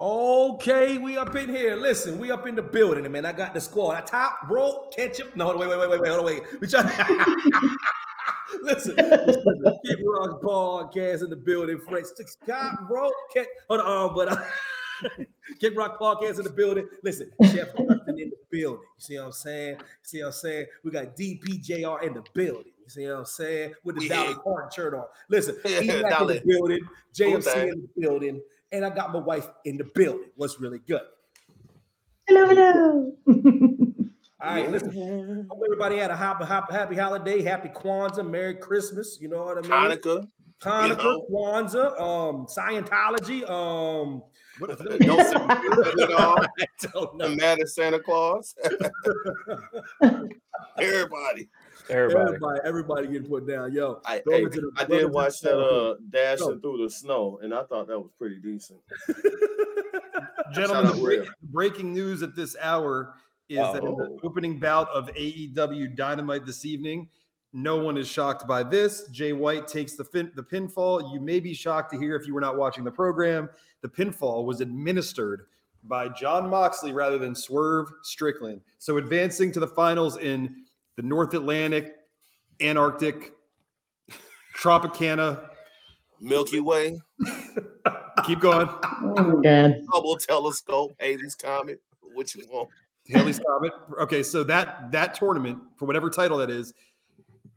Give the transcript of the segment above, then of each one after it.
Okay, we up in here. Listen, we up in the building, and man. I got the squad. I top rope ketchup. No, wait, wait, wait, wait, wait, hold on, wait. We try- listen, listen, Kick Rocks podcast in the building. Fresh top rope ketchup. Hold on, but uh, Kick Rocks podcast in the building. Listen, Chef Justin in the building. You see what I'm saying? See what I'm saying? We got DPJR in the building. You see what I'm saying? With the Yeah. Dolly Parton shirt on. Listen, E-Mac in the building. JMC in the building and I got my wife in the building. What's really good? Hello, hello. All right, listen. Hope everybody had a happy, happy, happy holiday, happy Kwanzaa, Merry Christmas. You know what I mean? Hanukkah. Hanukkah, you know. Kwanzaa, um, Scientology, um, what is it? Don't celebrate all. I don't know. I'm mad at Santa Claus. Everybody. Everybody. Everybody, everybody getting put down. Yo, I, Go hey, the- I did into watch that uh dashing Go. through the snow, and I thought that was pretty decent. Gentlemen, Shout the breaking news at this hour is that in the Oh. opening bout of AEW Dynamite this evening, no one is shocked by this. Jay White takes the fin- the pinfall. You may be shocked to hear if you were not watching the program. The pinfall was administered by Jon Moxley rather than Swerve Strickland. So advancing to the finals in the North Atlantic, Antarctic, Tropicana. Milky Way, Keep going. oh, God. Hubble telescope, Halley's comet. What you want? Halley's Comet. Okay, so that that tournament for whatever title that is,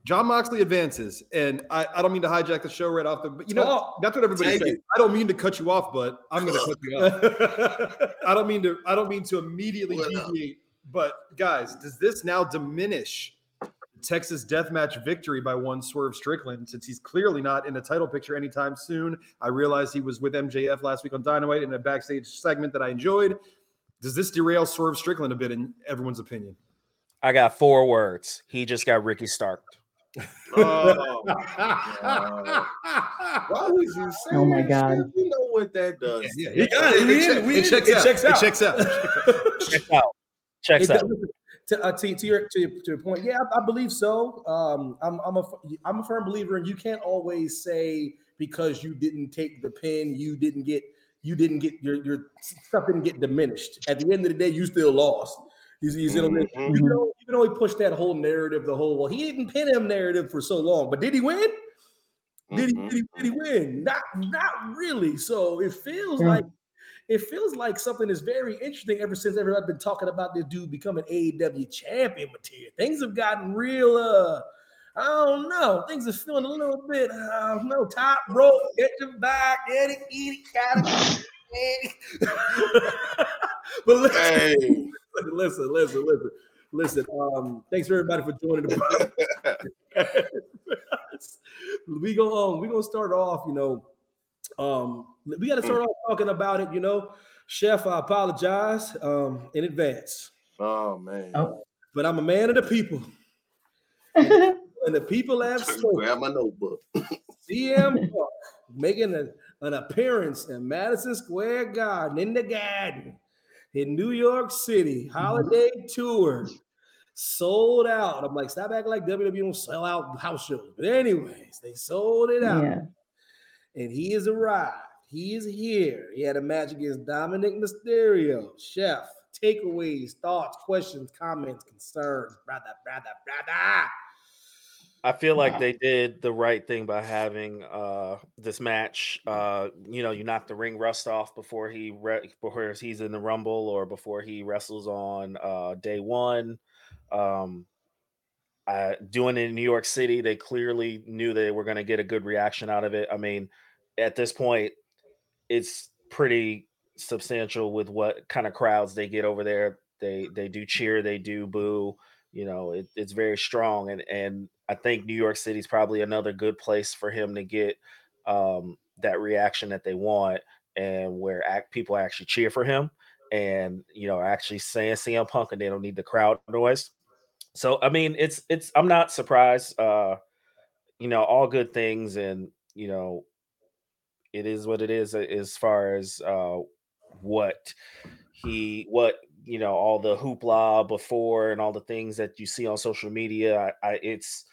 Jon Moxley advances, and I, I don't mean to hijack the show right off the, but you know Oh, that's what everybody says. it. I don't mean to cut you off, but I'm going to cut you off. I don't mean to. I don't mean to immediately Well, no. deviate. But guys, does this now diminish Texas Deathmatch victory by one Swerve Strickland since he's clearly not in the title picture anytime soon? I realized he was with MJF last week on Dynamite in a backstage segment that I enjoyed. Does this derail Swerve Strickland a bit in everyone's opinion? I got four words. He just got Ricky Stark. Oh, God. why would you say Oh my God. shit? You know what that does. Yeah, You got it. We in, we in. checks It out. checks It checks out. Checks out. It out. To, uh, to, to your to, to your point, yeah, I, I believe so. Um, I'm I'm a I'm a firm believer, and you can't always say because you didn't take the pin, you didn't get you didn't get your your stuff didn't get diminished. At the end of the day, you still lost. You, see- you see what I mean? Mhm. You know, you can only push that whole narrative, the whole well, he didn't pin him narrative for so long, but did he win? Did he, Mhm. did he did he win? Not not really. So it feels Yeah. like it feels like something is very interesting ever since everybody's been talking about this dude becoming AEW champion material. Things have gotten real uh I don't know. Things are feeling a little bit uh no top rope, get your back, Eddie, Eddie, gotta but listen, Hey, listen, listen, listen, listen. Um, thanks for everybody for joining the we go um we gonna start off, you know. Um, we gotta start off talking about it, you know. Chef, I apologize um in advance, oh man. Oh. but I'm a man of the people, and the people have spoken. Grab my notebook. CM Punk making a, an appearance in Madison Square Garden in the Garden in New York City, holiday tour, sold out. I'm like, stop acting like WWE don't sell out house shows. But anyways, they sold it out, yeah. And he has arrived. He is here. He had a match against Dominik Mysterio. Chef, takeaways, thoughts, questions, comments, concerns, brother, brother, brother. I feel like they did the right thing by having uh this match. Uh, you know, you knock the ring rust off before he re- before he's in the rumble or before he wrestles on uh day one. Um uh, doing it in New York City, they clearly knew they were going to get a good reaction out of it. I mean, at this point, it's pretty substantial with what kind of crowds they get over there. They they do cheer, they do boo. You know, it, it's very strong, and and I think New York City's probably another good place for him to get um, that reaction that they want, and where act, people actually cheer for him, and you know, actually saying CM Punk, and they don't need the crowd noise. So I mean, it's it's I'm not surprised. Uh, you know, all good things, and you know, it is what it is uh, as far as uh, what he what you know all the hoopla before and all the things that you see on social media. I, I it's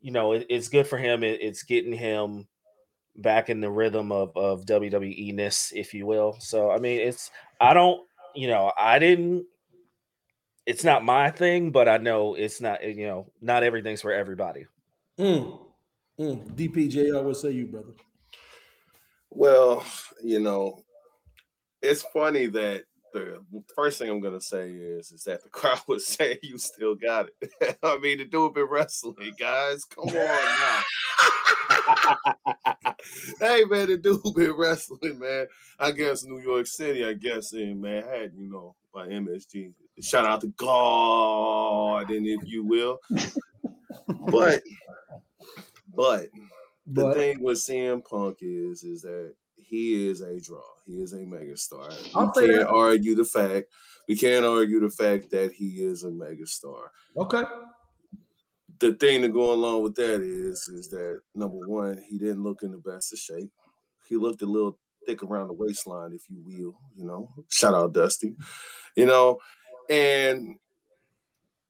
you know it, it's good for him. It, it's getting him back in the rhythm of of WWE ness, if you will. So I mean, it's I don't, you know, I didn't. It's not my thing, but I know it's not. You know, not everything's for everybody. Mm. Mm. DPJR, what say you, brother? Well, you know, it's funny that the first thing I'm gonna say is is that the crowd was saying you still got it. I mean, the dude been wrestling, guys. Come on now. hey man, the dude been wrestling, man. I guess New York City, I guess in Manhattan, you know, by MSG. Shout out to God, and if you will. but but the But thing with CM Punk is is that he is a draw. He is a megastar. I'll we can't that. argue the fact. We can't argue the fact that he is a megastar. okay. The thing to go along with that is is that number one, he didn't look in the best of shape. He looked a little thick around the waistline, if you will. You know, shout out Dusty. You know, and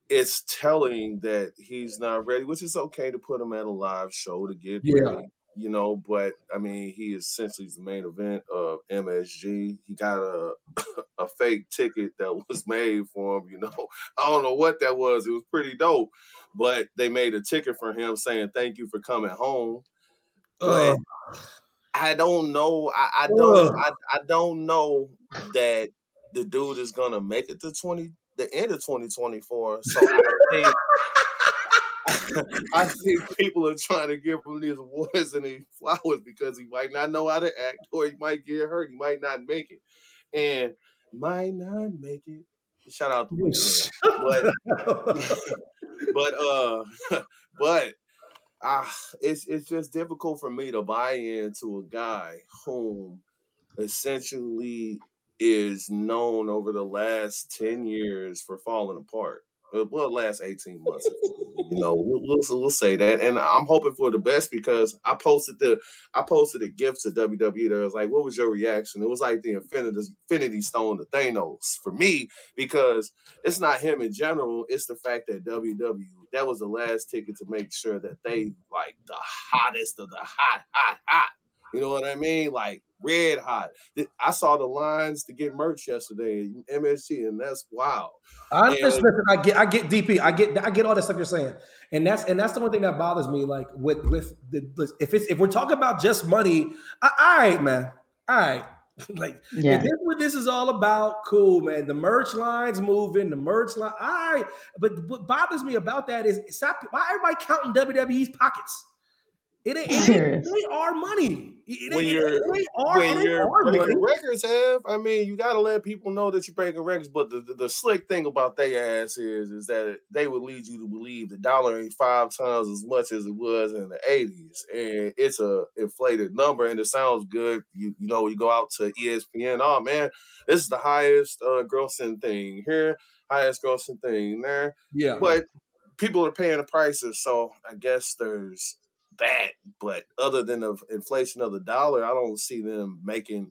it's telling that he's not ready, which is okay to put him at a live show to get Yeah. ready, you know. But I mean, he essentially is the main event of MSG. He got a a fake ticket that was made for him, you know. I don't know what that was. It was pretty dope, but they made a ticket for him saying thank you for coming home. Uh, But I don't know. I, I don't. Ugh. I, I don't know that the dude is gonna make it to twenty the end of twenty twenty four. So I think I think people are trying to give him these awards and these flowers because he might not know how to act, or he might get hurt. He might not make it, and might not make it. Shout out to but but uh but ah it's it's just difficult for me to buy into a guy whom essentially is known over the last 10 years for falling apart Uh, well last 18 months you know we'll, we'll, we'll say that and i'm hoping for the best because i posted the i posted a gift to wwe that was like what was your reaction it was like the infinity infinity stone to thanos for me because it's not him in general. It's the fact that WW that was the last ticket to make sure that they like the hottest of the hot, hot, hot. You know what I mean? Like red hot. I saw the lines to get merch yesterday, in MSG, and that's wild. I And- understand. I get, I get DP. I get, I get all that stuff you're saying, and that's, and that's the one thing that bothers me. Like with, with the, if it's, if we're talking about just money, I, all right, man, all right. like, Yeah. if this is what this is all about, cool, man. The merch lines moving, the merch line, all right. But what bothers me about that is stop. Why everybody counting WWE's pockets? It ain't, it ain't, Serious. it ain't our money. It, When ain't- you're- it when you're our money. breaking records, have I mean, you got to let people know that you're breaking records. But the, the, the slick thing about their ass is, is that they would lead you to believe the dollar ain't five times as much as it was in the 80s, and it's a inflated number, and it sounds good. You you know, you go out to ESPN, oh man, this is the highest uh, grossing thing here, highest grossing thing there Yeah, but people are paying the prices so i guess there's that but other than the inflation of the dollar i don't see them making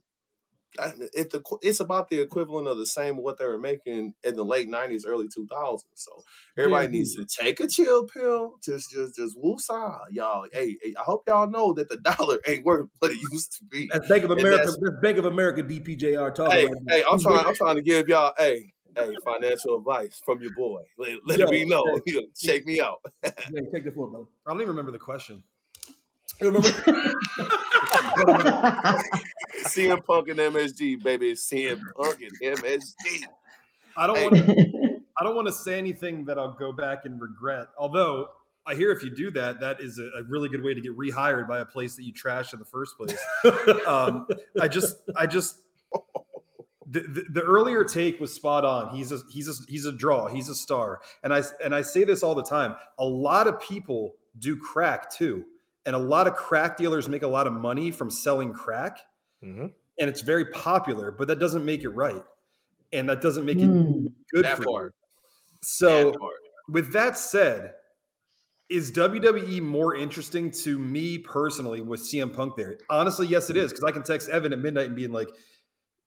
if the it's about the equivalent of the same what they were making in the late 90s early 2000s so everybody Yeah. needs to take a chill pill just just just woosah y'all hey, hey i hope y'all know that the dollar ain't worth what it used to be that's Bank of America. that's- That's Bank of America. DPJR talking. hey, right now. hey, I'm trying. I'm trying to give y'all, hey, hey, financial advice from your boy. Let, let Yo, me know. hey. Shake me out. Yeah, take the floor, brother. I don't even remember the question. Remember? CM Punk and MSG, baby. CM Punk and MSG. I don't Hey. want to. I don't want to say anything that I'll go back and regret. Although I hear if you do that, that is a, a really good way to get rehired by a place that you trashed in the first place. um, I just, I just, the, the, the earlier take was spot on. He's a, he's a, he's a draw. He's a star. And I, and I say this all the time. A lot of people do crack too, and a lot of crack dealers make a lot of money from selling crack, Mhm. and it's very popular. But that doesn't make it right, and that doesn't make it Mm. good That for part. you. So, That part. with that said, is WWE more interesting to me personally with CM Punk there? Honestly, yes, it is because I can text Evan at midnight and being like,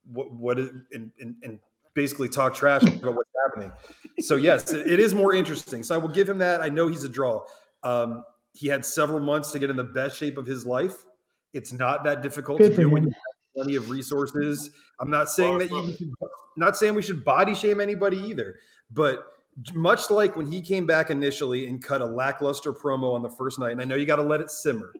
"What? What is?" and and, and basically talk trash about what's happening. So yes, it- it is more interesting. So I will give him that. I know he's a draw. Um, he had several months to get in the best shape of his life, It's not that difficult Good to do when you have plenty of resources. I'm not saying Far that you should, not saying we should body shame anybody either, but much like when he came back initially and cut a lackluster promo on the first night, and I know you got to let it simmer.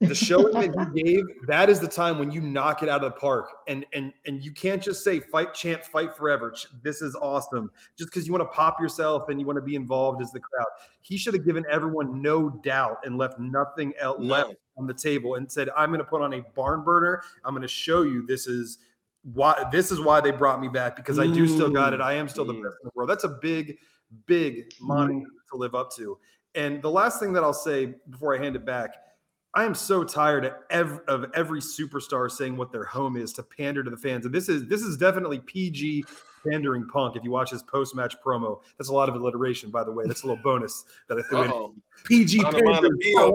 The showing that he gave, that is the time when you knock it out of the park. And and and you can't just say fight champ, fight forever. This is awesome. Just because you want to pop yourself and you want to be involved as the crowd. He should have given everyone no doubt and left nothing else left on the table and said, I'm going to put on a barn burner. I'm going to show you this is why this is why they brought me back because I do still got it. I am still the Mm. best in the world. That's a big, big moniker to live up to. And the last thing that I'll say before I hand it back, I am so tired of every, of every superstar saying what their home is to pander to the fans. And this is this is definitely PG pandering punk. If you watch his post match promo, that's a lot of alliteration, by the way. That's a little bonus that I threw in. Uh-oh. PG pandering. up.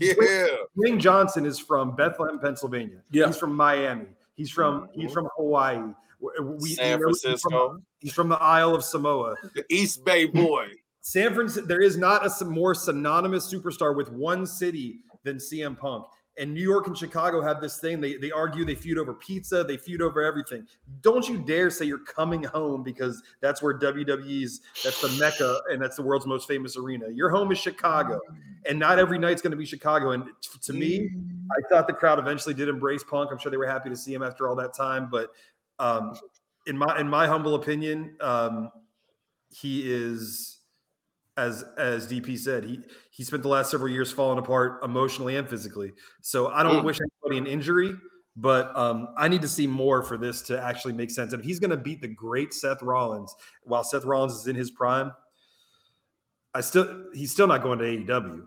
Yeah. Dwayne Johnson is from Bethlehem, Pennsylvania. Yeah. He's from Miami. He's from mm-hmm. he's from Hawaii. We- we- San we know he's from- Francisco. He's from the Isle of Samoa. The East Bay boy. San Francisco. There is not a more synonymous superstar with one city than CM Punk. And New York and Chicago have this thing. They they argue, they feud over pizza, they feud over everything. Don't you dare say you're coming home because that's where WWE's that's the mecca and that's the world's most famous arena. Your home is Chicago, and not every night's going to be Chicago. And t- to me, I thought the crowd eventually did embrace Punk. I'm sure they were happy to see him after all that time. But um, in my in my humble opinion, um, he is as as DP said, he he spent the last several years falling apart emotionally and physically. So I don't Mm. wish anybody an injury, but um, I need to see more for this to actually make sense. And if he's going to beat the great Seth Rollins while Seth Rollins is in his prime, I still he's still not going to AEW.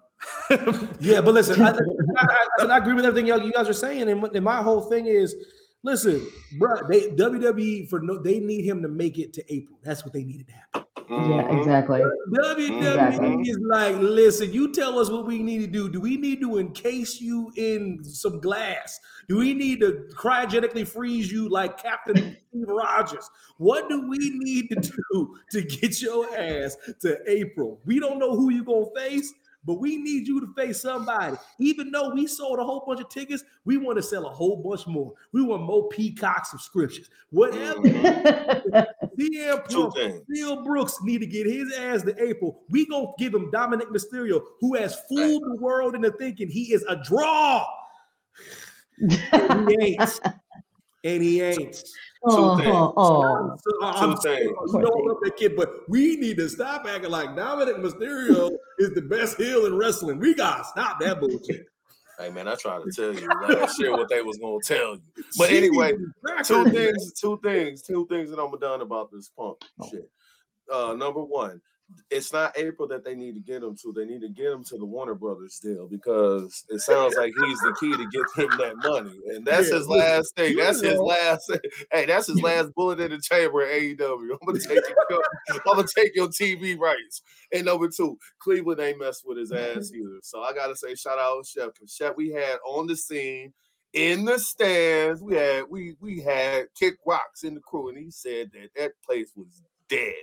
Yeah, but listen, I, I, I, agree with everything y'all, you guys are saying, and, and my whole thing is, listen, bro, they WWE for no, they need him to make it to April. That's what they needed to happen. Yeah, Mhm. exactly. WWE Exactly. is like, listen, you tell us what we need to do. Do we need to encase you in some glass? Do we need to cryogenically freeze you like Captain Steve Rogers? What do we need to do to get your ass to April? We don't know who you're gonna face, but we need you to face somebody. Even though we sold a whole bunch of tickets, we want to sell a whole bunch more. We want more Peacock subscriptions. Whatever. CM Two Punk, things. Phil Brooks need to get his ass to April. We gonna give him Dominik Mysterio, who has fooled the world into thinking he is a draw. And he ain't. And he ain't. Oh, oh, things. oh, oh. So, I'm Two sorry, things. you don't love that kid, but we need to stop acting like Dominik Mysterio is the best heel in wrestling. We gotta stop that bullshit. Hey man, I tried to tell you last year what they was gonna tell you. But anyway, two things, two things, two things that I'm done about this punk shit. Uh, number one, it's not April that they need to get him to. They need to get him to the Warner Brothers deal because it sounds like he's the key to get him that money, and that's Yeah, his last thing. That's his last. Hey, that's his last bullet in the chamber at AEW. I'm gonna take your, I'm gonna take your TV rights. And number two, Cleveland ain't messed with his ass either. So I gotta say, shout out to Chef. 'cause Chef, we had on the scene in the stands. We had we we had Kick Rocks in the crew, and he said that that place was dead.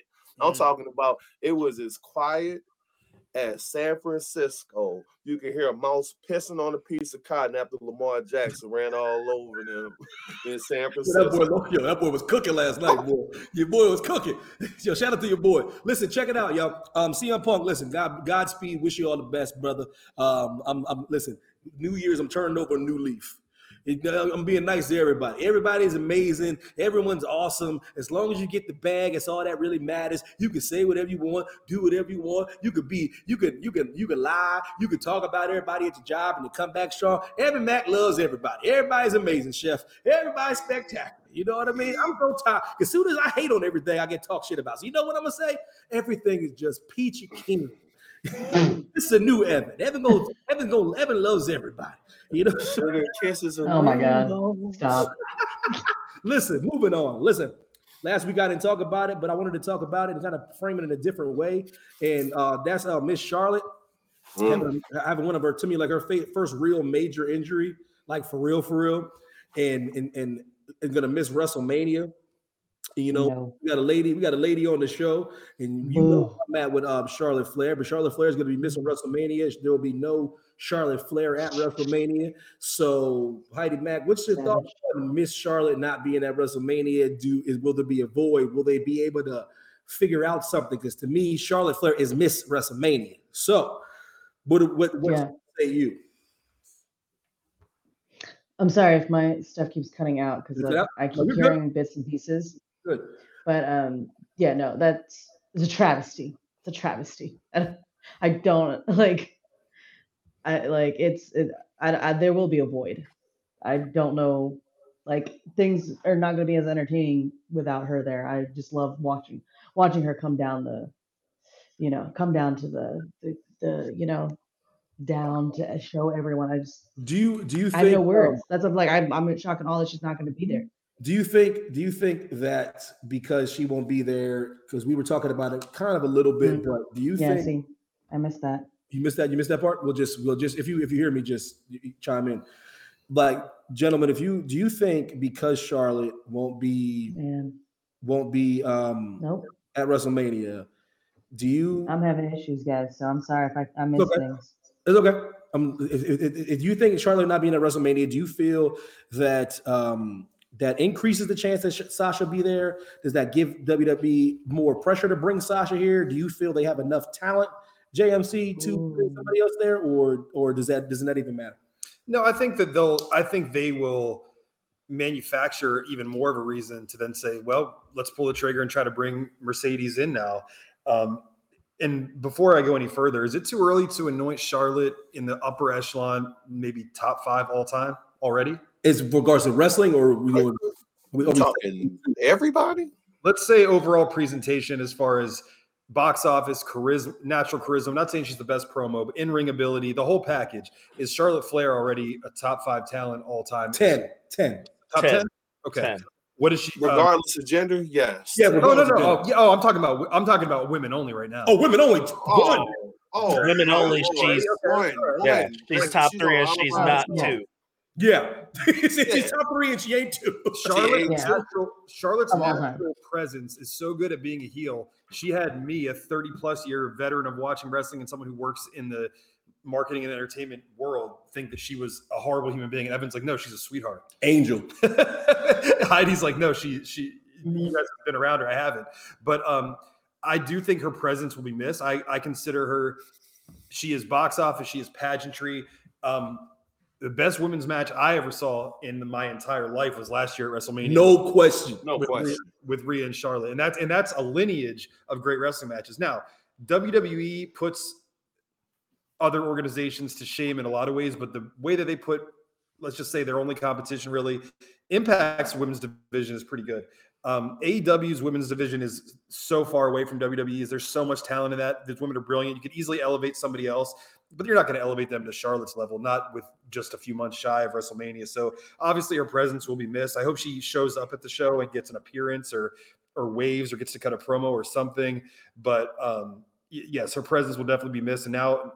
I'm Mm. talking about it was as quiet as San Francisco. You can hear a mouse pissing on a piece of cotton after Lamar Jackson ran all over them in San That Francisco. boy, yo, that boy was cooking last night, boy. Your boy was cooking. Yo, shout out to your boy. Listen, check it out, y'all. Um, CM Punk, listen, God, Godspeed. Wish you all the best, brother. Um, I'm, I'm listen. New Year's, I'm turning over a new leaf. It- uh, I'm being nice to everybody. Everybody's amazing. Everyone's awesome. As long as you get the bag, it's all that really matters. You can say whatever you want, do whatever you want. You could be, you can, you can, you can lie. You can talk about everybody at your job and you come back strong. Every Mac loves everybody. Everybody's amazing, chef. Everybody's spectacular. You know what I mean? I'm so tired. As soon as I hate on everything, I get talk shit about. So you know what I'm gonna say? Everything is just peachy keen. this is a new Evan. Evan goes, Evan goes, Evan loves everybody. You know. Sugar kisses and Oh my God. Stop. Listen, moving on. Listen, last week I didn't talk about it, but I wanted to talk about it and kind of frame it in a different way. And uh, that's uh, Miss Charlotte Mm. having, having one of her to me like her fa- first real major injury, like for real, for real, and and and, and gonna miss WrestleMania. You know, No. we got a lady, we got a lady on the show, and you know I'm at with um, Charlotte Flair, but Charlotte Flair is gonna be missing WrestleMania. There will be no Charlotte Flair at WrestleMania. So Heidi Mack, what's your thoughts on Miss Charlotte not being at WrestleMania? Do is will there be a void? Will they be able to figure out something? Because to me, Charlotte Flair is Miss WrestleMania. So what what what Yeah. say you? I'm sorry if my stuff keeps cutting out because? I keep hearing bits and pieces. Good. But um, yeah, no, that's it's a travesty. It's a travesty. I, I don't like. I like it's. It, I, I there will be a void. I don't know. Like things are not going to be as entertaining without her there. I just love watching watching her come down the, you know, come down to the the, the you know, down to show everyone. I just Do you do you think I have no words. That's I'm like I'm I'm in shock and all that she's not going to be there. Do you think? Do you think that because she won't be there? Because we were talking about it kind of a little bit, Mm. but do you Yeah, think see, I missed that. you missed that? You missed that part. We'll just, we'll just, if you if you hear me, just chime in. Like, gentlemen, if you do you think because Charlotte won't be Man, won't be um nope. at WrestleMania, do you? I'm having issues, guys. So I'm sorry if I, I missed okay. things. It's okay. Um, if, if, if- if you think Charlotte not being at WrestleMania, do you feel that um that increases the chance that Sasha be there? Does that give WWE more pressure to bring Sasha here? Do you feel they have enough talent, JMC, to bring somebody else there, or or does that doesn't that even matter? No, I think that they'll. I think they will manufacture even more of a reason to then say, "Well, let's pull the trigger and try to bring Mercedes in now." Um, and before I go any further, is it too early to anoint Charlotte in the upper echelon, maybe top five all time already? Is regards to wrestling, or we, we, we, We talking everybody? Let's say overall presentation as far as box office, charisma, natural charisma. I'm not saying she's the best promo, but in ring ability, the whole package. Is Charlotte Flair already a top five talent all time? 10, 10. Top 10. 10? Okay. 10. What is she? um, Regardless of gender, yes. Yeah, oh no no oh, yeah, oh I'm talking about I'm talking about women only right now. Oh, women only. Oh, One. oh, Women only, oh, she's- one, Yeah, one. she's Like, top three and she's Alabama. not Yeah. two. Yeah, she's Yeah. top three and she ain't two. Charlotte, Yeah. natural, Charlotte's Of all time. natural presence is so good at being a heel. She had me, a 30 plus year veteran of watching wrestling and someone who works in the marketing and entertainment world, think that she was a horrible human being. And Evan's like, no, she's a sweetheart. Angel. Heidi's like, no, she she you guys have been around her. I haven't. But um, I do think her presence will be missed. I, I consider her she is box office, she is pageantry. Um, the best women's match I ever saw in my entire life was last year at WrestleMania. No question. No with, question. Rhea, with Rhea and Charlotte, and that's and that's a lineage of great wrestling matches. Now, WWE puts other organizations to shame in a lot of ways, but the way that they put, let's just say, their only competition really impacts women's division is pretty good. Um, AEW's women's division is so far away from WWE's. There's so much talent in that. These women are brilliant. You could easily elevate somebody else, but you're not going to elevate them to Charlotte's level, not with just a few months shy of WrestleMania. So obviously her presence will be missed. I hope she shows up at the show and gets an appearance or or waves or gets to cut a promo or something. But um, yes, her presence will definitely be missed. And now,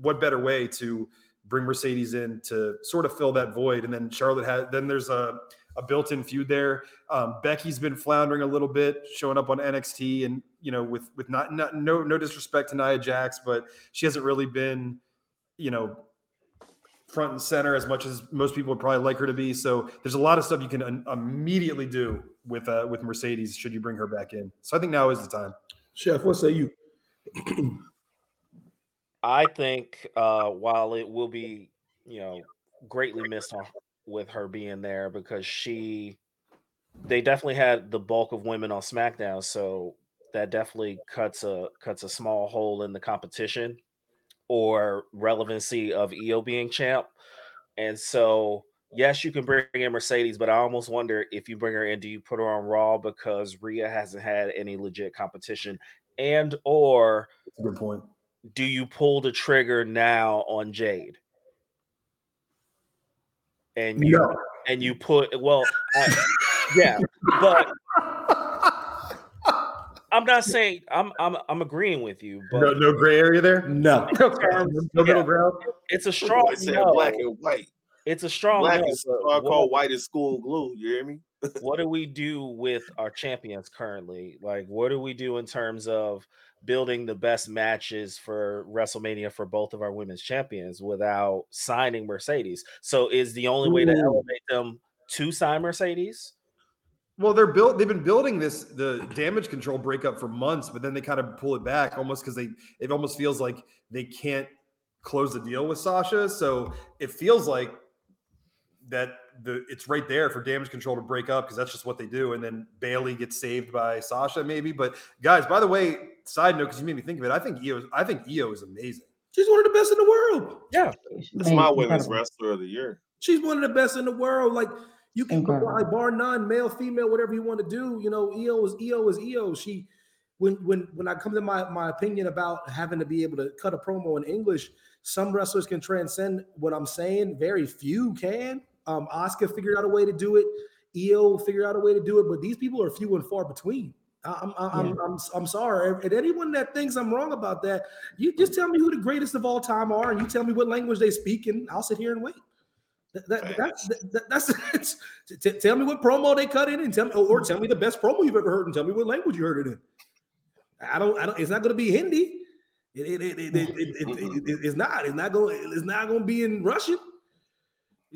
what better way to bring Mercedes in to sort of fill that void? And then Charlotte has. Then there's a a built-in feud there. Um, Becky's been floundering a little bit, showing up on NXT, and you know, with with not, not no no disrespect to Nia Jax, but she hasn't really been, you know, front and center as much as most people would probably like her to be. So there's a lot of stuff you can un- immediately do with uh, with Mercedes should you bring her back in. So I think now is the time. Chef, what say you? I think uh, while it will be, you know, greatly missed on, with her being there because she, they definitely had the bulk of women on SmackDown, so that definitely cuts a cuts a small hole in the competition or relevancy of Io being champ. And so, yes, you can bring in Mercedes, but I almost wonder if you bring her in, do you put her on Raw because Rhea hasn't had any legit competition, and or good point. do you pull the trigger now on Jade? And you No. and you put well, I, yeah, but I'm not saying I'm I'm I'm agreeing with you, No, but no gray area there. No. Okay. No middle ground. it's a Strong strong said no. black and white. it's a strong Black no, is but I what- call white is school glue. You hear me? what do we do with our champions currently? Like, what do we do in terms of building the best matches for WrestleMania for both of our women's champions without signing Mercedes? So, is the only way to elevate them to sign Mercedes? Well, they're built. They've been building this the damage control breakup for months, but then they kind of pull it back almost because they it almost feels like they can't close the deal with Sasha. So it feels like that the it's right there for damage control to break up because that's just what they do. And then Bayley gets saved by Sasha, maybe. But guys, by the way, side note because you made me think of it. I think Io. I think Io is amazing. She's one of the best in the world. Yeah, That's my women's wrestler of the year. She's one of the best in the world. Like you can Incredible. like bar none, male, female, whatever you want to do. You know, Io is Io is Io. She when when when I come to my my opinion about having to be able to cut a promo in English, some wrestlers can transcend what I'm saying. Very few can. Um, Asuka figured out a way to do it. Io figured out a way to do it, but these people are few and far between. I'm I'm, I'm, I'm I'm sorry. And anyone that thinks I'm wrong about that, you just tell me who the greatest of all time are, and you tell me what language they speak, and I'll sit here and wait. That, that, that's that, that's t- tell me what promo they cut in, and tell me, or, tell me the best promo you've ever heard, and tell me what language you heard it in. I don't. I don't. It's not going to be Hindi. It, it- it- it's not. It's not going. It's not going to be in Russian.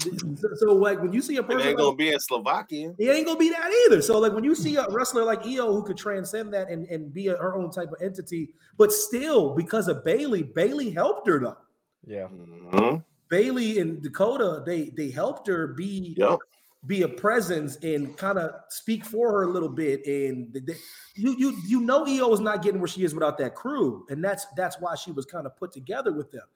So, so, like when you see a person, It person, ain't gonna be in Slovakian. it ain't gonna be that either. So, like when you see a wrestler like Io who could transcend that and, and be a, her own type of entity, but still because of Bayley, Bayley helped her though. yeah. Mhm. Bayley and Dakota, they they helped her be Yep. be a presence and kind of speak for her a little bit. And the- the- you you you know Io is not getting where she is without that crew, and that's that's why she was kind of put together with them.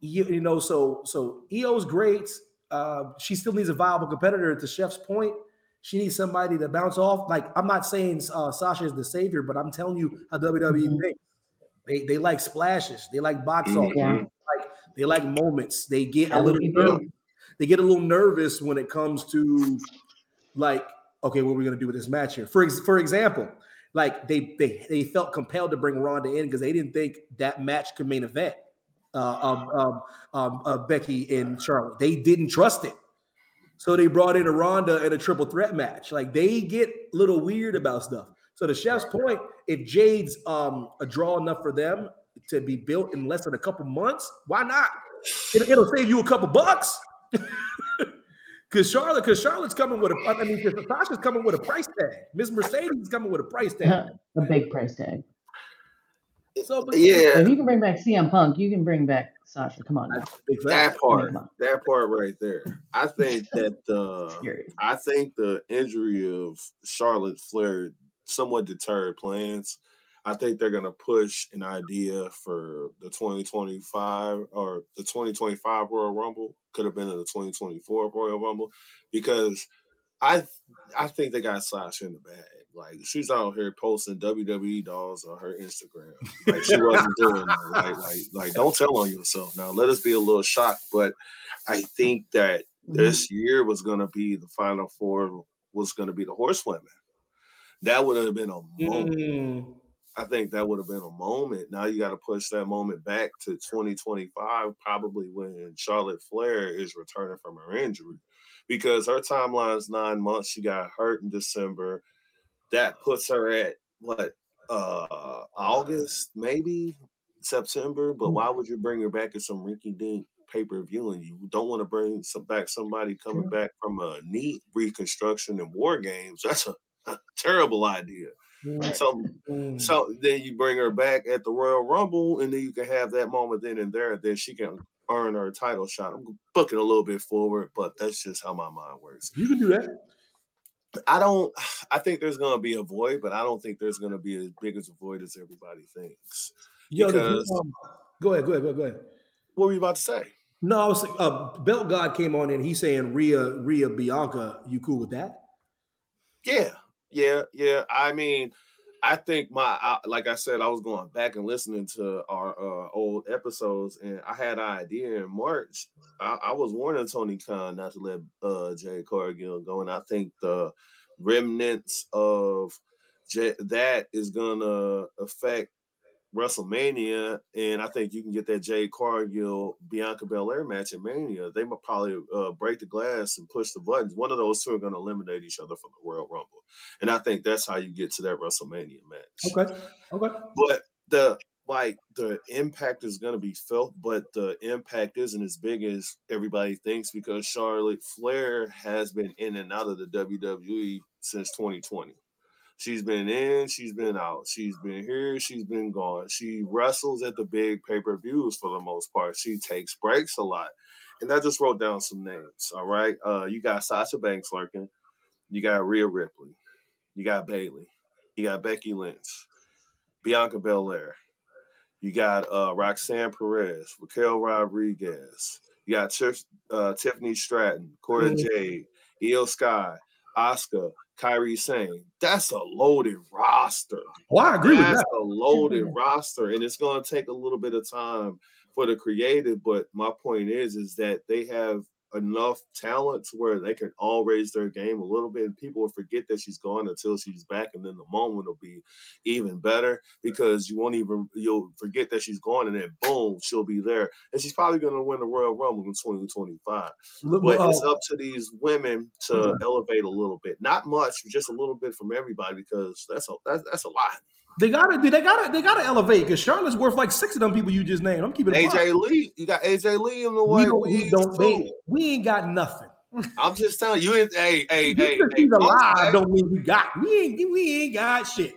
You, you know, so so Io's great. Uh, she still needs a viable competitor. To Chef's point, she needs somebody to bounce off. Like I'm not saying uh, Sasha is the savior, but I'm telling you how WWE Mhm. thinks. They they like splashes. They like box office. Yeah. Like they like moments. They get a little nervous. they get a little nervous when it comes to like, okay, what are we gonna do with this match here? For ex- for example, like they they they felt compelled to bring Ronda in because they didn't think that match could main event. Uh, um, um, um, uh, Becky and Charlotte. They didn't trust it. So they brought in a Ronda in a triple threat match. Like they get a little weird about stuff. So the chef's point, if Jade's um a draw enough for them to be built in less than a couple months, why not? It, will save you a couple bucks. Because Charlotte, because Charlotte's coming with a, I mean, because Natasha's coming with a price tag. Miss Mercedes is coming with a price tag. a big price tag. So, but Yeah, if you can bring back CM Punk, you can bring back Sasha. Come on now. that's a big fact. that part, that part right there. I think that uh I think the injury of Charlotte Flair somewhat deterred plans. I think they're gonna push an idea for the 2025 or the 2025 Royal Rumble. Could have been in the 2024 Royal Rumble because I I think they got Sasha in the bag. Like she's out here posting WWE dolls on her Instagram. Like she wasn't doing that. Like, like, like don't tell on yourself now. Let us be a little shocked. But I think that this year was going to be the final four was going to be the horsewomen. That would have been a moment. Mm. I think that would have been a moment. Now you got to push that moment back to 2025, probably when Charlotte Flair is returning from her injury, because her timeline's nine months. She got hurt in December. That puts her at what uh August, maybe September. But why would you bring her back at some rinky dink pay per view? And you don't want to bring some back somebody coming back from a knee reconstruction and war games. That's a, a terrible idea. So Mm. so then you bring her back at the Royal Rumble, and then you can have that moment then and there. Then she can earn her title shot. I'm booking a little bit forward, but that's just how my mind works. you can do that. I don't. I think there's gonna be a void, but I don't think there's gonna be as big as a void as everybody thinks. Yo, Because- um, go ahead, go ahead, go ahead, go ahead. What were you about to say? No, I was uh, Belt God came on and he's saying Rhea, Rhea Bianca. You cool with that? Yeah, yeah, yeah. I mean, I think my I, like I said, I was going back and listening to our uh, old episodes, and I had an idea in March. I, I was warning Tony Khan not to let uh, Jay Cargill go, and I think the remnants of J, that is gonna affect WrestleMania, and I think you can get that Jade Cargill Bianca Belair match at Mania. They might probably uh, break the glass and push the buttons. One of those two are going to eliminate each other from the Royal Rumble, and I think that's how you get to that WrestleMania match. Okay. Okay. But the like the impact is going to be felt, but the impact isn't as big as everybody thinks because Charlotte Flair has been in and out of the WWE since 2020. She's been in, she's been out, she's been here, she's been gone. She wrestles at the big pay per views for the most part. She takes breaks a lot. And I just wrote down some names. All right. Uh, you got Sasha Banks lurking, you got Rhea Ripley, you got Bayley, you got Becky Lynch, Bianca Belair, you got uh, Roxanne Perez, Raquel Rodriguez, you got Tiff, uh, Tiffany Stratton, Cora Mhm. Jade, Io Sky, Asuka, Kairi Sane. That's a loaded roster. Well, I agree with That's that. a loaded Yeah. roster, and it's going to take a little bit of time for the creative. But my point is, is that they have enough talent to where they can all raise their game a little bit, and people will forget that she's gone until she's back, and then the moment will be even better because you won't even you'll forget that she's gone, and then boom, she'll be there, and she's probably going to win the Royal Rumble in 2025. Look, But uh, it's up to these women to elevate a little bit, not much, just a little bit from everybody because that's a that's, that's a lot. They gotta they gotta they gotta elevate because Charlotte's worth like six of them people you just named. I'm keeping it. AJ Lee, you got AJ Lee in the we way. don't, we We, don't they, we ain't got nothing. I'm just telling you, it- hey, hey, Just hey, because hey, he's alive hey. don't mean we got. We ain't we ain't got shit.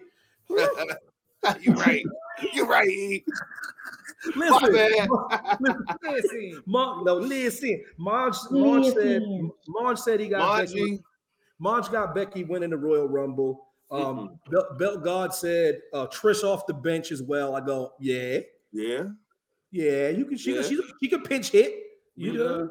You're right. You're right. My Listen, bad. listen, listen. Mon, no, listen. Monch, Monch said Listen. Monch said he got Becky. Monty, Monch got Becky winning the Royal Rumble. Um, Bel- Belt God said uh, Trish off the bench as well. I go, yeah, yeah, yeah. You can she Yeah. she, she can pinch hit. You Yeah. know,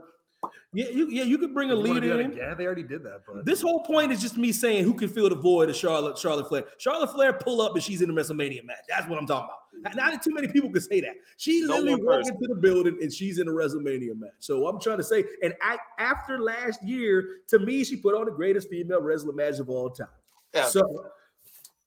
yeah, you yeah you could bring a You lead in. again? They already did that, but This whole point is just me saying who can fill the void of Charlotte Charlotte Flair. Charlotte Flair pull up and she's in the WrestleMania match. That's what I'm talking about. Not that too many people can say that. She No literally one walked into the building and she's in a WrestleMania match. So I'm trying to say, and I, after last year, to me, she put on the greatest female wrestling match of all time. Yeah. So,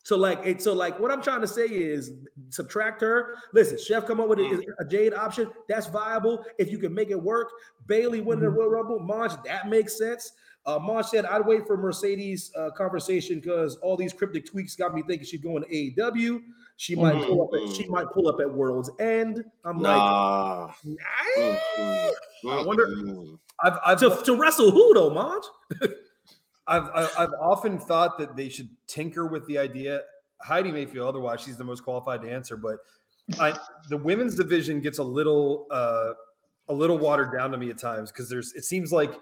so like, it, so like, what I'm trying to say is subtract her. Listen, Chef come up with a, a Jade option. That's viable if you can make it work. Bayley winning the Royal Rumble, Monch, that makes sense. Uh, Monch said, "I'd wait for Mercedes uh, conversation because all these cryptic tweaks got me thinking she's going to AEW. She might pull up. At, she might pull up at World's End. I'm nah. like, Mm, mm, I wonder- mm, I've I've, to, to wrestle who though, Monch? I've I've I've often thought that they should tinker with the idea. Heidi may feel otherwise; she's the most qualified to answer. But I, the women's division gets a little uh, a little watered down to me at times because there's it seems like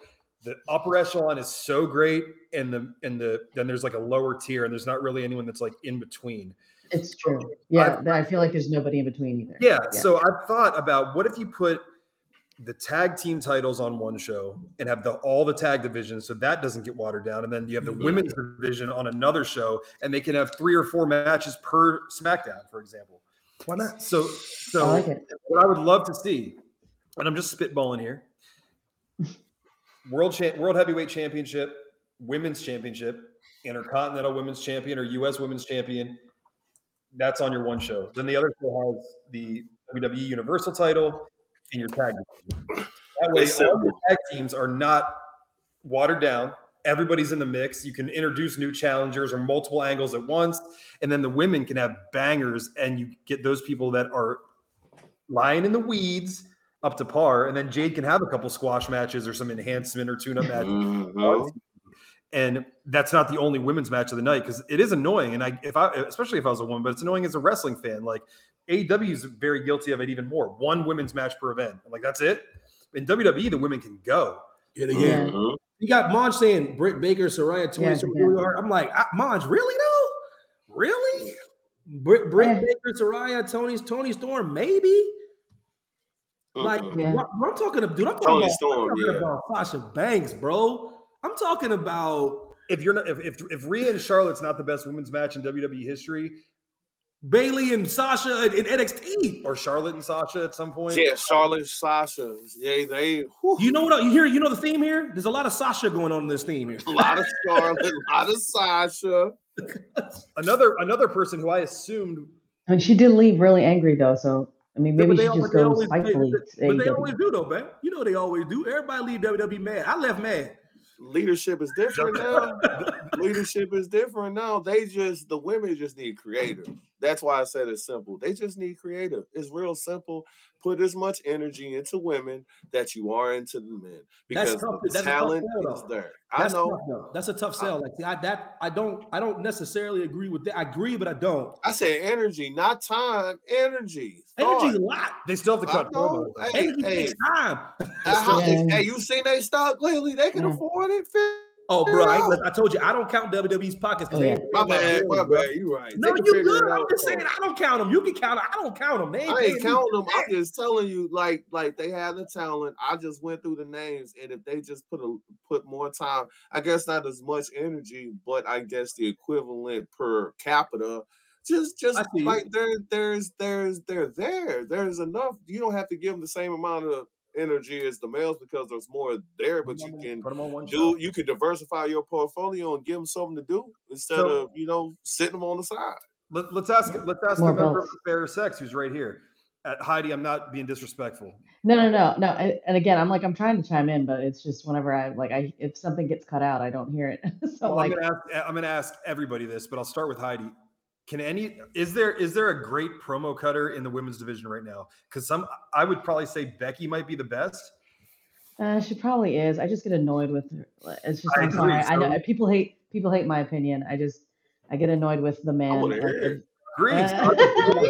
the upper echelon is so great, and the and the then there's like a lower tier, and there's not really anyone that's like in between. It's true. Yeah, I feel like there's nobody in between either. Yeah. So I've thought about what if you put the tag team titles on one show and have the all the tag divisions so that doesn't get watered down and then you have the Mhm. women's division on another show and they can have three or four matches per smackdown for example Why not? so so I like what i would love to see and i'm just spitballing here world cha- world heavyweight championship women's championship intercontinental women's champion or us women's champion that's on your one show then the other show has the wwe universal title and your tag that way all simple. tag teams are not watered down everybody's in the mix you can introduce new challengers or multiple angles at once and then the women can have bangers and you get those people that are lying in the weeds up to par and then jade can have a couple squash matches or some enhancement or tune-up matches mhm. and that's not the only women's match of the night because it is annoying. And I, if I, especially if I was a woman, but it's annoying as a wrestling fan. Like AEW is very guilty of it even more. One women's match per event. I'm like that's it. In WWE, the women can go. Yeah, Yeah. yeah. Mhm. You got Monch saying Britt Baker, Saraya, Toni, Yeah, yeah. really. I'm like, I, really though? Really? Britt, Britt Yeah. Baker, Saraya, Toni's Toni Storm, maybe. Like. Yeah. what, what I'm talking about, dude. I'm talking, Toni about, Storm, I'm talking yeah. about Sasha Banks, bro. I'm talking about If you're not, if if, if Rhea and Charlotte's not the best women's match in WWE history, Bayley and Sasha in, in NXT. or Charlotte and Sasha at some point, Yeah, Charlotte, Sasha. Yeah, they whew, You know what? You hear? You know the theme here? There's a lot of Sasha going on in this theme here. a lot of Charlotte, a lot of Sasha. another another person who I assumed I mean, she did leave really angry though, so I mean, maybe but she they, just goes spitefully. but, to they always do though, man. You know they always do. Everybody leave WWE mad. I left mad. leadership is different now. leadership is different now. They just the women just need creative. That's why I said it's simple. They just need creative. It's real simple. Put as much energy into women that you are into the men That's because tough- the that's a tough talent sell, is though. there. I know. tough. That's a tough sell. Like see, I that I don't I don't necessarily agree with that. I agree, but I don't. I say energy, not time. Energy. Energy's a lot. They still have to cut know. promos. Hey, Energy hey, takes time. how- Yeah. hey, you seen they stock lately? They can Yeah. afford it. Oh, bro, I, I told you I don't count WWE's pockets. 'cause Oh, yeah. My bad, my bad. You right. No, They you figure good. I'm just saying I don't count them. You can count them. I don't count them. They ain't I paying ain't me counting them. I'm just telling you, like, like they have the talent. I just went through the names, and if they just put a put more time, I guess not as much energy, but I guess the equivalent per capita. Just, just I see you. like there, there's, there's, they're there. There's enough. You don't have to give them the same amount of energy as the males because there's more there, but you can Put them on one do shot. you can diversify your portfolio and give them something to do instead So- of you know sitting them on the side. Let, let's ask. Let's ask More the member of fair sex who's right here. At Heidi, I'm not being disrespectful. No, no, no, no. I, and again, I'm like, I'm trying to chime in, but it's just whenever I like, I if something gets cut out, I don't hear it. so Well, like, I'm gonna ask. I'm gonna ask everybody this, but I'll start with Heidi. Can any is there is there a great promo cutter in the women's division right now? Because some I would probably say Becky might be the best. uh, she probably is. I just get annoyed with her. It's just, I I'm agree, sorry. I know people hate people hate my opinion. I just, I get annoyed with the man. wanna hear it. if- Greetings. Uh,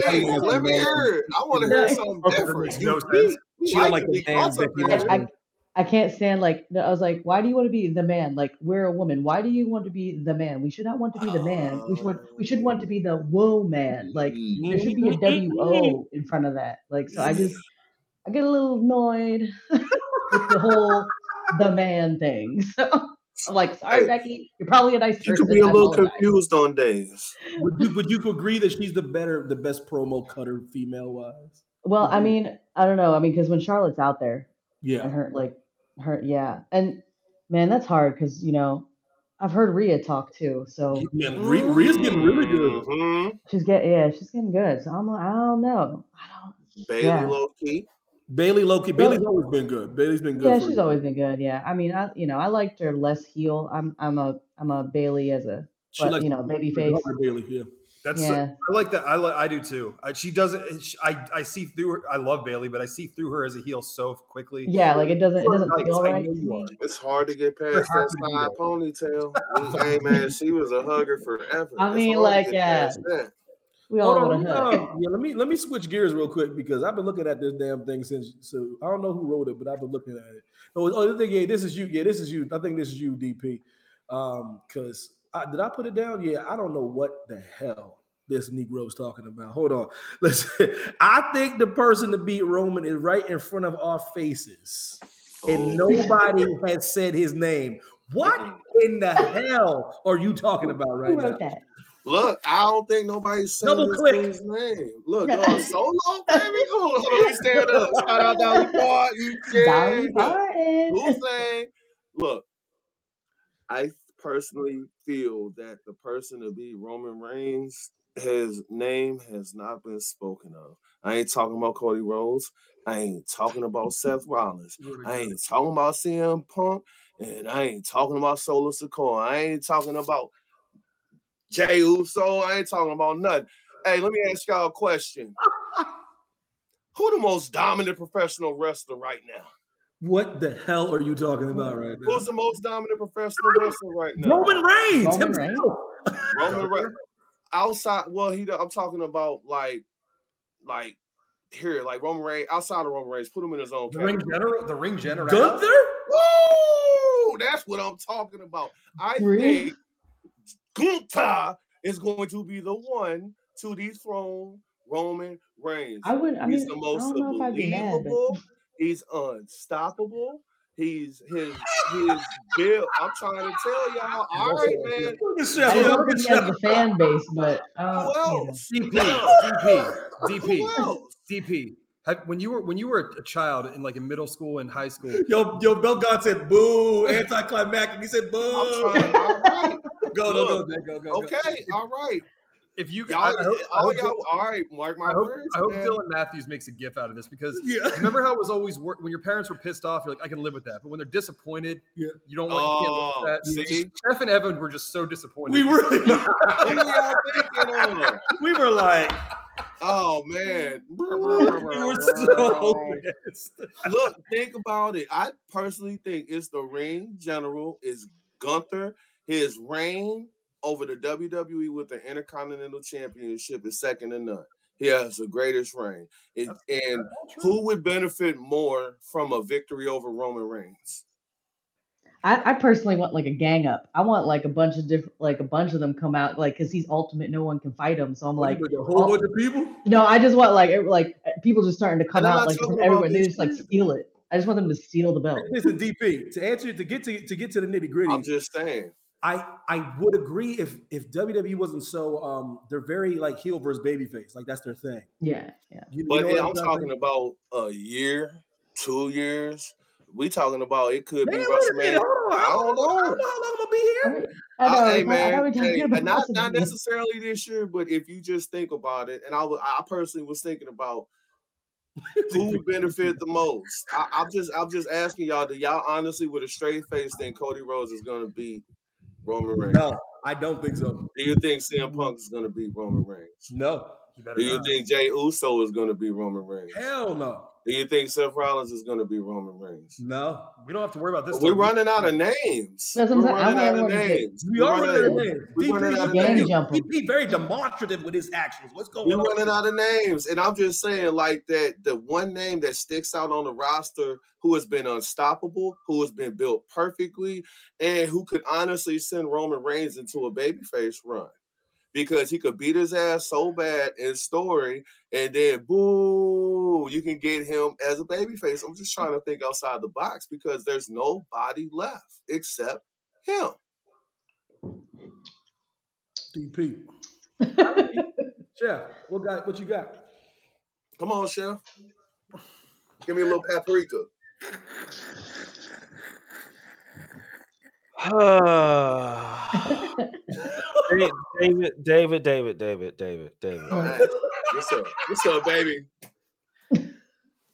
Hey, let me hear it. I want to hear something different. no sense. She don't like like the be man caught Becky in Lynch. it. I, I can't stand like I was like, why do you want to be the man? Like we're a woman. Why do you want to be the man? We should not want to be the man. We should want, we should want to be the whoa man. Like there should be a W O in front of that. Like so I just I get a little annoyed with the whole the man thing. So I'm like, sorry, Hey, Becky, you're probably a nice You person. could be a I little confused on days. Would you, would you agree that she's the better, the best promo cutter female wise? Well, I mean, I don't know. I mean, because when Charlotte's out there, Yeah. and her like her yeah, and man, that's hard because you know I've heard Rhea talk too, so Yeah, Rhea, Rhea's getting really good. Mhm. she's getting yeah, she's getting good. So I'm like, I don't know, I don't. Bayley Yeah. low key. Bayley Loki. Well- Bayley's always been good. Bayley's been good. Yeah, for she's always been good. Yeah, I mean, I you know I liked her less heel. I'm I'm a I'm a Bayley as a but, you know, to- baby face. Bayley. Yeah. That's yeah. I like that. I like I do too. I, she doesn't. she- I I see through her. I love Bayley, but I see through her as a heel so quickly. Yeah, like it doesn't it doesn't Right, feel right. know to you me. are. It's hard to get past that happy side ponytail. Hey man, she was a hugger forever. I It's mean, like, yeah. that. We all Hold know on, what let me, uh, yeah, let me let me switch gears real quick because I've been looking at this damn thing since. So I don't know who wrote it, but I've been looking at it. Oh, oh, I think yeah, this is you. Yeah, this is you. I think this is you, DP. Um, because I, did I put it down? Yeah, I don't know what the hell this Negro's talking about. Hold on, listen. I think the person to beat Roman is right in front of our faces, and Oh. nobody has said his name. What in the hell are you talking about right Who now? that? Look, I don't think nobody's saying Double this click. dude's name. Look, uh, solo, baby. Hold on, stand up. Shout out Dolly Parton. You Dolly can. Parton. Hussein. Look, I personally feel that the person to be Roman Reigns, his name has not been spoken of. I ain't talking about Cody Rhodes. I ain't talking about Seth Rollins. I ain't talking about CM Punk, and I ain't talking about Solo Sikoa. I ain't talking about Jey Uso. I ain't talking about nothing. Hey, let me ask y'all a question. Who the most dominant professional wrestler right now? What the hell are you talking about right now? Who's the most dominant professional wrestler right now? Roman Reigns. Roman himself. Roman Reigns. Outside, well, he. I'm talking about like, like here, like Roman Reigns. Outside of Roman Reigns, put him in his own. The ring general. The ring general. Gunther? Woo! That's what I'm talking about. I Really? think Gunther is going to be the one to dethrone Roman Reigns. I would. I He's mean, the I most don't know if I'd be mad, but unbelievable. He's unstoppable. He's his his build. I'm trying to tell y'all. All right, man. Look at I Shell, don't know look if he has Shell. fan base, but uh, Who you know. DP. DP. DP. DP. Have, when you were when you were a child in like in middle school and high school, Yo, yo, Bill God said boo, anticlimactic. He said I'm boo. trying. All right. Go, go, go, go, go, go. Okay. All right. If you, Y'all, I, I hope, I hope, y'all, all right, mark my I hope, words. I hope man. Dylan Matthews makes a gif out of this because Yeah. remember how it was always wor- when your parents were pissed off, you're like, I can live with that. But when they're disappointed, Yeah. you don't want you can't live Oh, with that. see? Jeff and Evan were just so disappointed. We really, Who y'all thinking of? we were like, Oh man. we were so pissed. Look, think about it. I personally think it's the ring general is Gunther. His reign over the WWE with the Intercontinental Championship is second to none. He has the greatest reign. It- and who would benefit more from a victory over Roman Reigns? I, I personally want like a gang up. I want like a bunch of different, like a bunch of them come out, like because he's ultimate. No one can fight him. So I'm like, With a whole bunch of people. no, I just want like every- like people just starting to come out like talking from everywhere. They just like steal it. I just want them to steal the belt. Listen, DP. To answer to get to to get to the nitty gritty, I'm just saying. I I would agree if if WWE wasn't so um they're very like heel versus babyface like that's their thing. Yeah, yeah. You, you But know yeah, what I'm saying? talking about a year, two years. We talking about it could be Man, wait a minute, WrestleMania. hold. I don't know. I don't know how long I'm gonna be here. I know. I, hey I I man, hey, and not not necessarily this year, but if you just think about it, and I wa- I personally was thinking about who would benefit the most. I, I'm just I'm just asking y'all, do y'all honestly with a straight face think Cody Rhodes is gonna beat Roman Reigns? No, I don't think so. Do you think CM Punk is gonna beat Roman Reigns? No, You Do you not. think Jey Uso is gonna beat Roman Reigns? hell no, Do you think Seth Rollins is gonna be Roman Reigns? no. we don't have to worry about this. We're running out of names. We're I'm saying. I running out of everyone to say- names. We We're running out of names. we're running out of names. jumping. He, he very demonstrative with his actions. What's going We're on? running out of names, and I'm just saying, like that, the one name that sticks out on the roster, who has been unstoppable, who has been built perfectly, and who could honestly send Roman Reigns into a babyface run, because he could beat his ass so bad in story, and then boo, you can get him as a babyface. I'm just trying to think outside the box because there's nobody left except him. DP. Chef, what got? What you got? Come on, chef. Give me a little paprika. David, David, David, David, David, David, David. What's up? What's up, baby?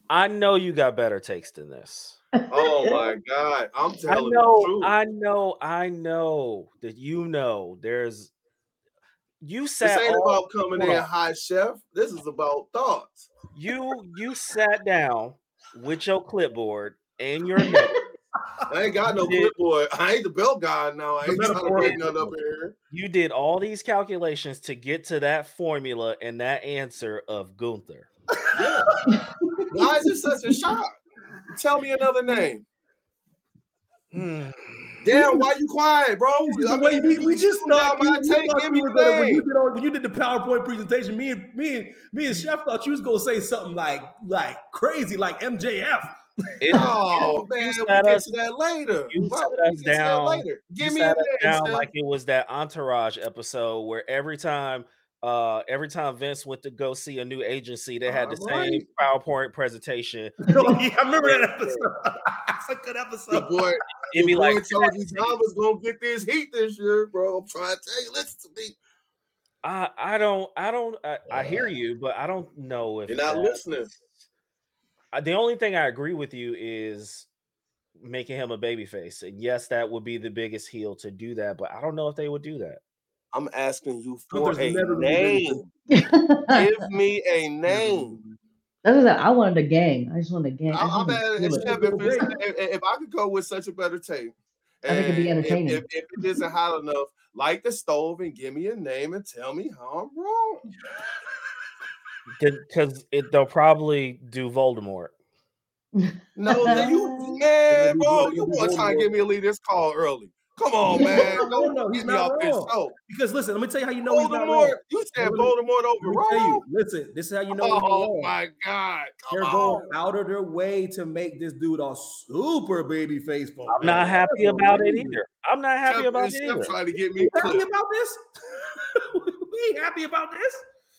I know you got better takes than this. Oh my god, I'm I telling know, the truth. I know, I know that you know there's you sat this ain't all- about coming in on. hot chef. This is about thoughts. you you sat down with your clipboard and your notes. I ain't got no You did- clipboard. I ain't the belt guy now. I ain't trying to break nothing up here. you did all these calculations to get to that formula and that answer of Gunther. Why is it such a shock? Tell me another name. Hmm. Damn, why you quiet, bro? I mean, we, we just you thought got you, my we take. thought you me were the gonna, when you did all, when you did the PowerPoint presentation. Me and me and me and Chef thought you was gonna say something like like crazy, like MJF. It- Oh man, you we'll sat get us- to that later. you Bro, sat us get to that down- later. you Give me a sat us down Chef. like it was that entourage episode where every time uh every time Vince went to go see a new agency, they had the Alright. same PowerPoint presentation. oh, yeah, I remember that episode. That's a good The episode. boy, It'd be like boy told you Tom was gonna get this heat this year, bro. I'm trying to tell you, listen to me. I I don't I don't I, I hear you, but I don't know if You're not that- listening. The only thing I agree with you is making him a babyface, and yes, that would be the biggest heel to do that. But I don't know if they would do that. I'm asking you for Gunther's a never gonna be name. Give me a name. what I said. I wanted a gang. I just wanted a gang. I I- I'm at, steal it's it. Chef, if, if, if I could go with such a better take, I think it'd be and if- entertaining. If, if it isn't hot enough, light the stove and give me a name and tell me how I'm wrong. Because it they'll probably do Voldemort. No, then you, man, bro, you want to try and get me to leave this call early? Come on, man. No, Don't no, he's not off this wrong. show. Because listen, let me tell you how you know he's not Voldemort, wrong. you said Voldemort over Let me tell you, listen, this is how you know Oh wrong. my God! They're Come going on. out of their way to make this dude a super baby face. for I'm not happy about it either. I'm not happy Chef- about it Chef either. trying to get me We happy about this? we ain't happy about this?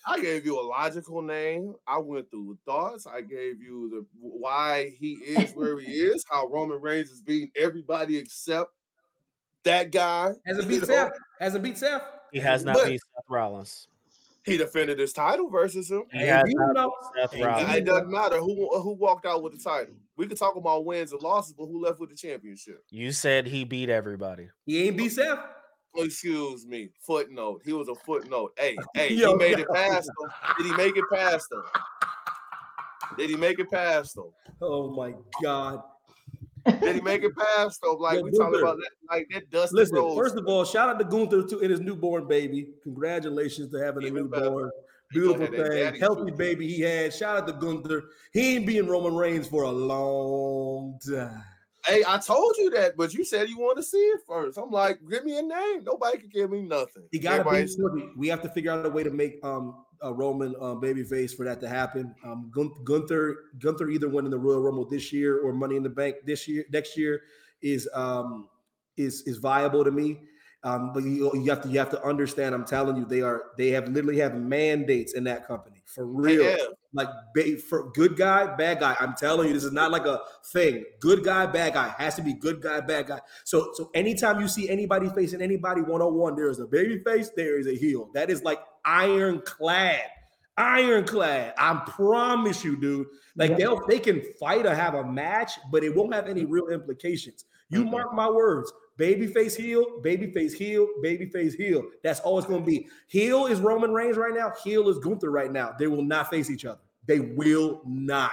I gave you a logical name. I went through the thoughts. I gave you the why he is where he is, how Roman Reigns is beating everybody except that guy. Hasn't You beat know? Seth. Hasn't beat Seth. He has not But- beat Seth Rollins. He defended his title versus him. He Hey, has you not know- Seth Hey, Rollins. It doesn't matter who uh, who walked out with the title. We can talk about wins and losses, but who left with the championship? You said he beat everybody. He ain't beat Seth. Excuse me. Footnote. He was a footnote. Hey, hey, Yo, he made yo. it past him. Did he make it past him? Did he make it past him? Oh my God. Did he make it past him? Like Yo, we talking about that, like that dust. Listen, Rhodes. first of all, shout out to Gunther to and his newborn baby. Congratulations to having a Even better. newborn. Beautiful thing, healthy too. baby he had. Shout out to Gunther. He ain't being Roman Reigns for a long time. Hey, I told you that, but you said you want to see it first. I'm like, give me a name. Nobody can give me nothing. Got to. Everybody's- look, We have to figure out a way to make um a Roman um, babyface for that to happen. Um, Gun- Gunther Gunther either winning the Royal Rumble this year or Money in the Bank this year next year is um is is viable to me. Um, but you, you have to you have to understand. I'm telling you, they are they have literally have mandates in that company for real. Like for good guy, bad guy. I'm telling you, this is not like a thing. Good guy, bad guy has to be good guy, bad guy. So so anytime you see anybody facing anybody one on one, there is a baby face, there is a heel. That is like ironclad. Ironclad. I promise you, dude. Like they'll they can fight or have a match, but it won't have any real implications. You Mhm. mark my words. Babyface heel, babyface heel, babyface heel. That's all it's going to be. Heel is Roman Reigns right now. Heel is Gunther right now. They will not face each other. They will not.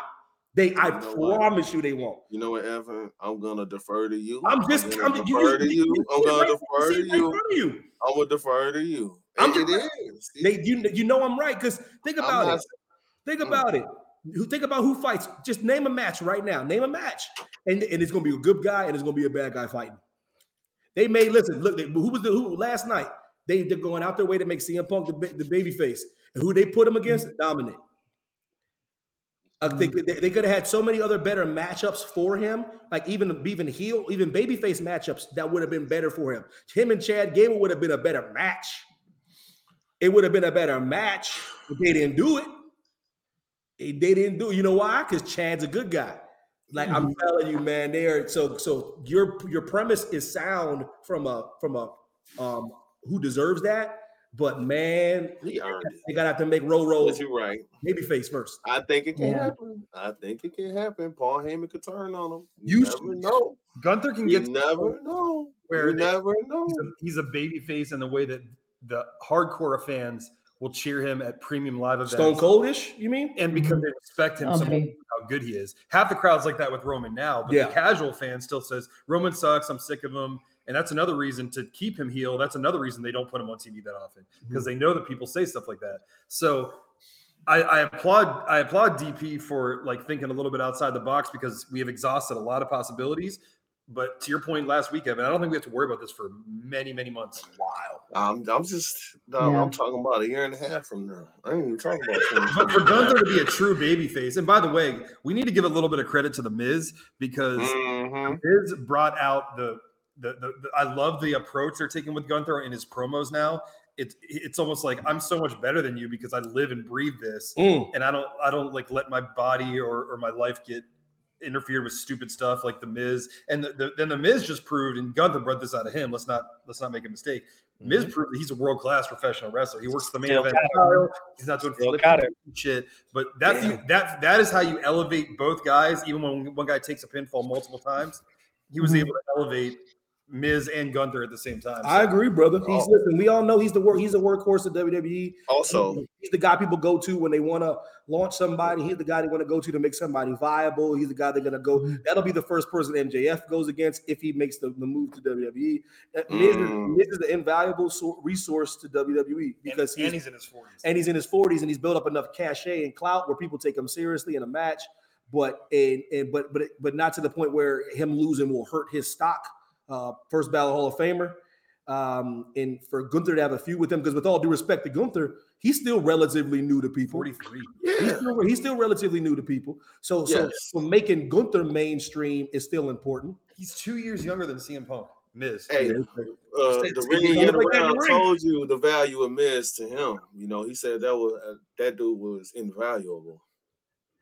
They, I You what? promise you, they won't. You know what, Evan? I'm gonna defer to you. I'm just, gonna I'm, you, defer to you. you- I'm gonna defer to it you. you. I'm gonna defer to you. I'm it just- is. They, you, you know I'm right because think about not- it. Think Mm. about it. Who think about who fights? Just name a match right now. Name a match, and, and it's gonna be a good guy and it's gonna be a bad guy fighting. They made listen. Look, they, who was the who last night? They they're going out their way to make CM Punk the, the baby face, and who they put him against? Dominik. I think mm. they, they could have had so many other better matchups for him, like even even heel, even babyface matchups that would have been better for him. Him and Chad Gable would have been a better match. It would have been a better match, but they didn't do it. They, they didn't do it. You know why? Because Chad's a good guy. Like I'm telling you, man, they are so so your your premise is sound from a from a um who deserves that, but man, He earned it. they gotta have to make roll roll But you're right. baby face first. I think it can Yeah. happen. I think it can happen. Paul Heyman could turn on him. You You, never know. Gunther can You get never know. where you they- never know. he's a, he's a baby face in the way that the hardcore fans will cheer him at premium live events. Stone Coldish, you mean? And because they respect him so much how good he is. Half the crowd's like that with Roman now, but Yeah. the casual fan still says Roman sucks. I'm sick of him. And that's another reason to keep him heel. That's another reason they don't put him on TV that often mm-hmm. because they know that people say stuff like that. So I, I applaud I applaud DP for like thinking a little bit outside the box because we have exhausted a lot of possibilities. But to your point last week, Evan, I don't think we have to worry about this for many, many months. Wow. I'm, I'm just, no, Yeah. I'm talking about a year and a half from now. I ain't even talking about But for Gunther to be a true baby face, and by the way, we need to give a little bit of credit to the Miz because Mhm. Miz brought out the, the the, the I love the approach they're taking with Gunther in his promos now. It's it's almost like I'm so much better than you because I live and breathe this, Mm. and I don't I don't like let my body or, or my life get interfered with stupid stuff like the Miz. And the, the, then the Miz just proved, and Gunther brought this out of him. Let's not let's not make a mistake. Miz proved that he's a world class professional wrestler. He works the main Still event it. He's not doing Still flips got and shit. But that's Yeah. that that is how you elevate both guys. Even when one guy takes a pinfall multiple times, he was Mhm. able to elevate Miz and Gunther at the same time. I agree, brother. He's Oh. listen. We all know he's the work. He's a workhorse of WWE. Also, he's the guy people go to when they want to launch somebody. He's the guy they want to go to to make somebody viable. He's the guy they're gonna go. That'll be the first person MJF goes against if he makes the, the move to WWE. Uh, Miz, is, Mm. Miz is an invaluable so- resource to WWE because and he's, he's in his forties. and he's in his 40s and he's built up enough cachet and clout where people take him seriously in a match. But and, and but but but not to the point where him losing will hurt his stock. Uh, first ballot Hall of Famer. Um, and for Gunther to have a feud with him, because with all due respect to Gunther, he's still relatively new to people. 43. He's still, he's still relatively new to people. So so, Yes. so making Gunther mainstream is still important. He's two years younger than CM Punk. Miz. Hey, Yeah. uh, the ring Yeah, in like that in around the told you the value of Miz to him. You know, he said that was uh, that dude was invaluable.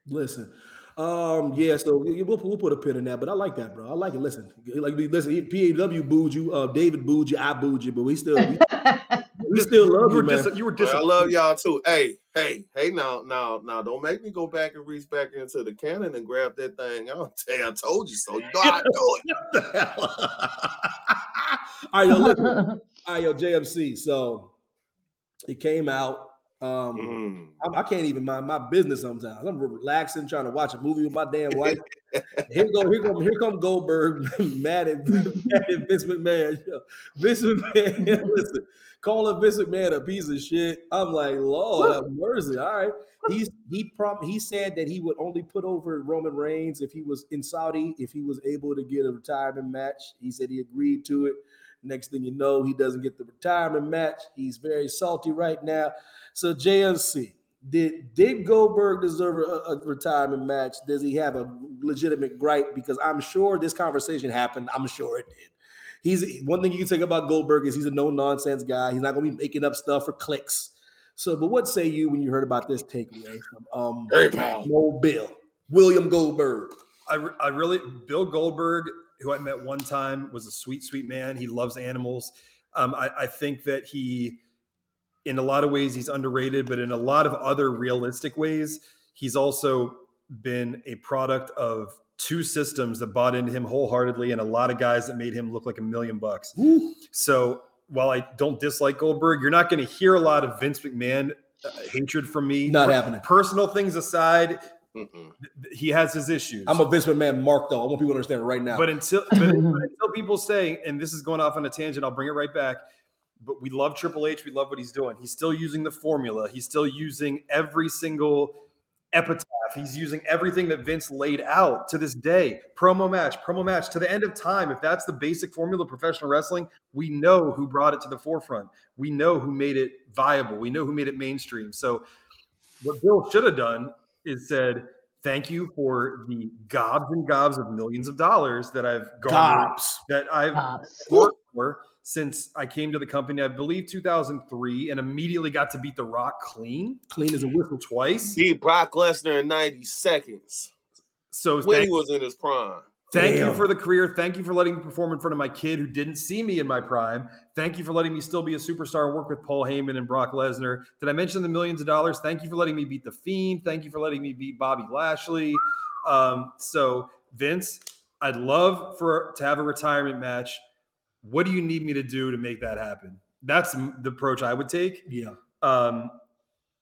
Listen, um, yeah. So we'll, we'll put a pin in that, but I like that, bro. I like it. Listen, like listen, PAW booed you, uh, David booed you, I booed you, but we still we, We still love you you, were man. dis- you were Man, I love y'all too. Hey, hey, hey! Now, now, now! Don't make me go back and reach back into the cannon and grab that thing. I'll tell you, I told you so. You know I do it. What the hell? All right, yo, listen. All right, yo, JMC. So it came out. Um, Mm. I, I can't even mind my business sometimes. I'm relaxing, trying to watch a movie with my damn wife. here go, here come, here come Goldberg, mad at, mad at Vince McMahon. Yo, Vince McMahon, listen, calling Vince McMahon a piece of shit. I'm like, Lord have mercy. All right. He's he prom he said that he would only put over Roman Reigns if he was in Saudi, if he was able to get a retirement match. He said he agreed to it. Next thing you know, he doesn't get the retirement match. He's very salty right now. So JMC, did did Goldberg deserve a, a retirement match? Does he have a legitimate gripe? Because I'm sure this conversation happened. I'm sure it did. He's one thing you can take about Goldberg is he's a no nonsense guy. He's not going to be making up stuff for clicks. So, but what say you when you heard about this takeaway from um Hey, no Bill William Goldberg? I, re- I really Bill Goldberg, who I met one time, was a sweet, sweet man. He loves animals. Um, I, I think that he, in a lot of ways, he's underrated, but in a lot of other realistic ways, he's also been a product of two systems that bought into him wholeheartedly, and a lot of guys that made him look like a million bucks. Woo. So while I don't dislike Goldberg, you're not going to hear a lot of Vince McMahon uh, hatred from me. Not Per- happening. Personal things aside, Mm-mm. he has his issues. I'm a Vince McMahon mark though. I want people to understand it right now. But until but until people say, and this is going off on a tangent, I'll bring it right back. But we love Triple H. We love what he's doing. He's still using the formula. He's still using every single epitaph. He's using everything that Vince laid out to this day. Promo match, promo match to the end of time. If that's the basic formula of professional wrestling, we know who brought it to the forefront. We know who made it viable. We know who made it mainstream. So what Bill should have done is said, thank you for the gobs and gobs of millions of dollars that I've garnered, Gobs. that I've Pops. worked for since I came to the company, I believe 2003, and immediately got to beat The Rock clean Clean as a whistle. twice. Beat Brock Lesnar in 90 seconds So when thank, he was in his prime. thank you for the career. Thank you for letting me perform in front of my kid who didn't see me in my prime. Thank you for letting me still be a superstar and work with Paul Heyman and Brock Lesnar. Did I mention the millions of dollars? Thank you for letting me beat The Fiend. Thank you for letting me beat Bobby Lashley. Um, so Vince, I'd love for to have a retirement match. What do you need me to do to make that happen? That's the approach I would take. Yeah. Um,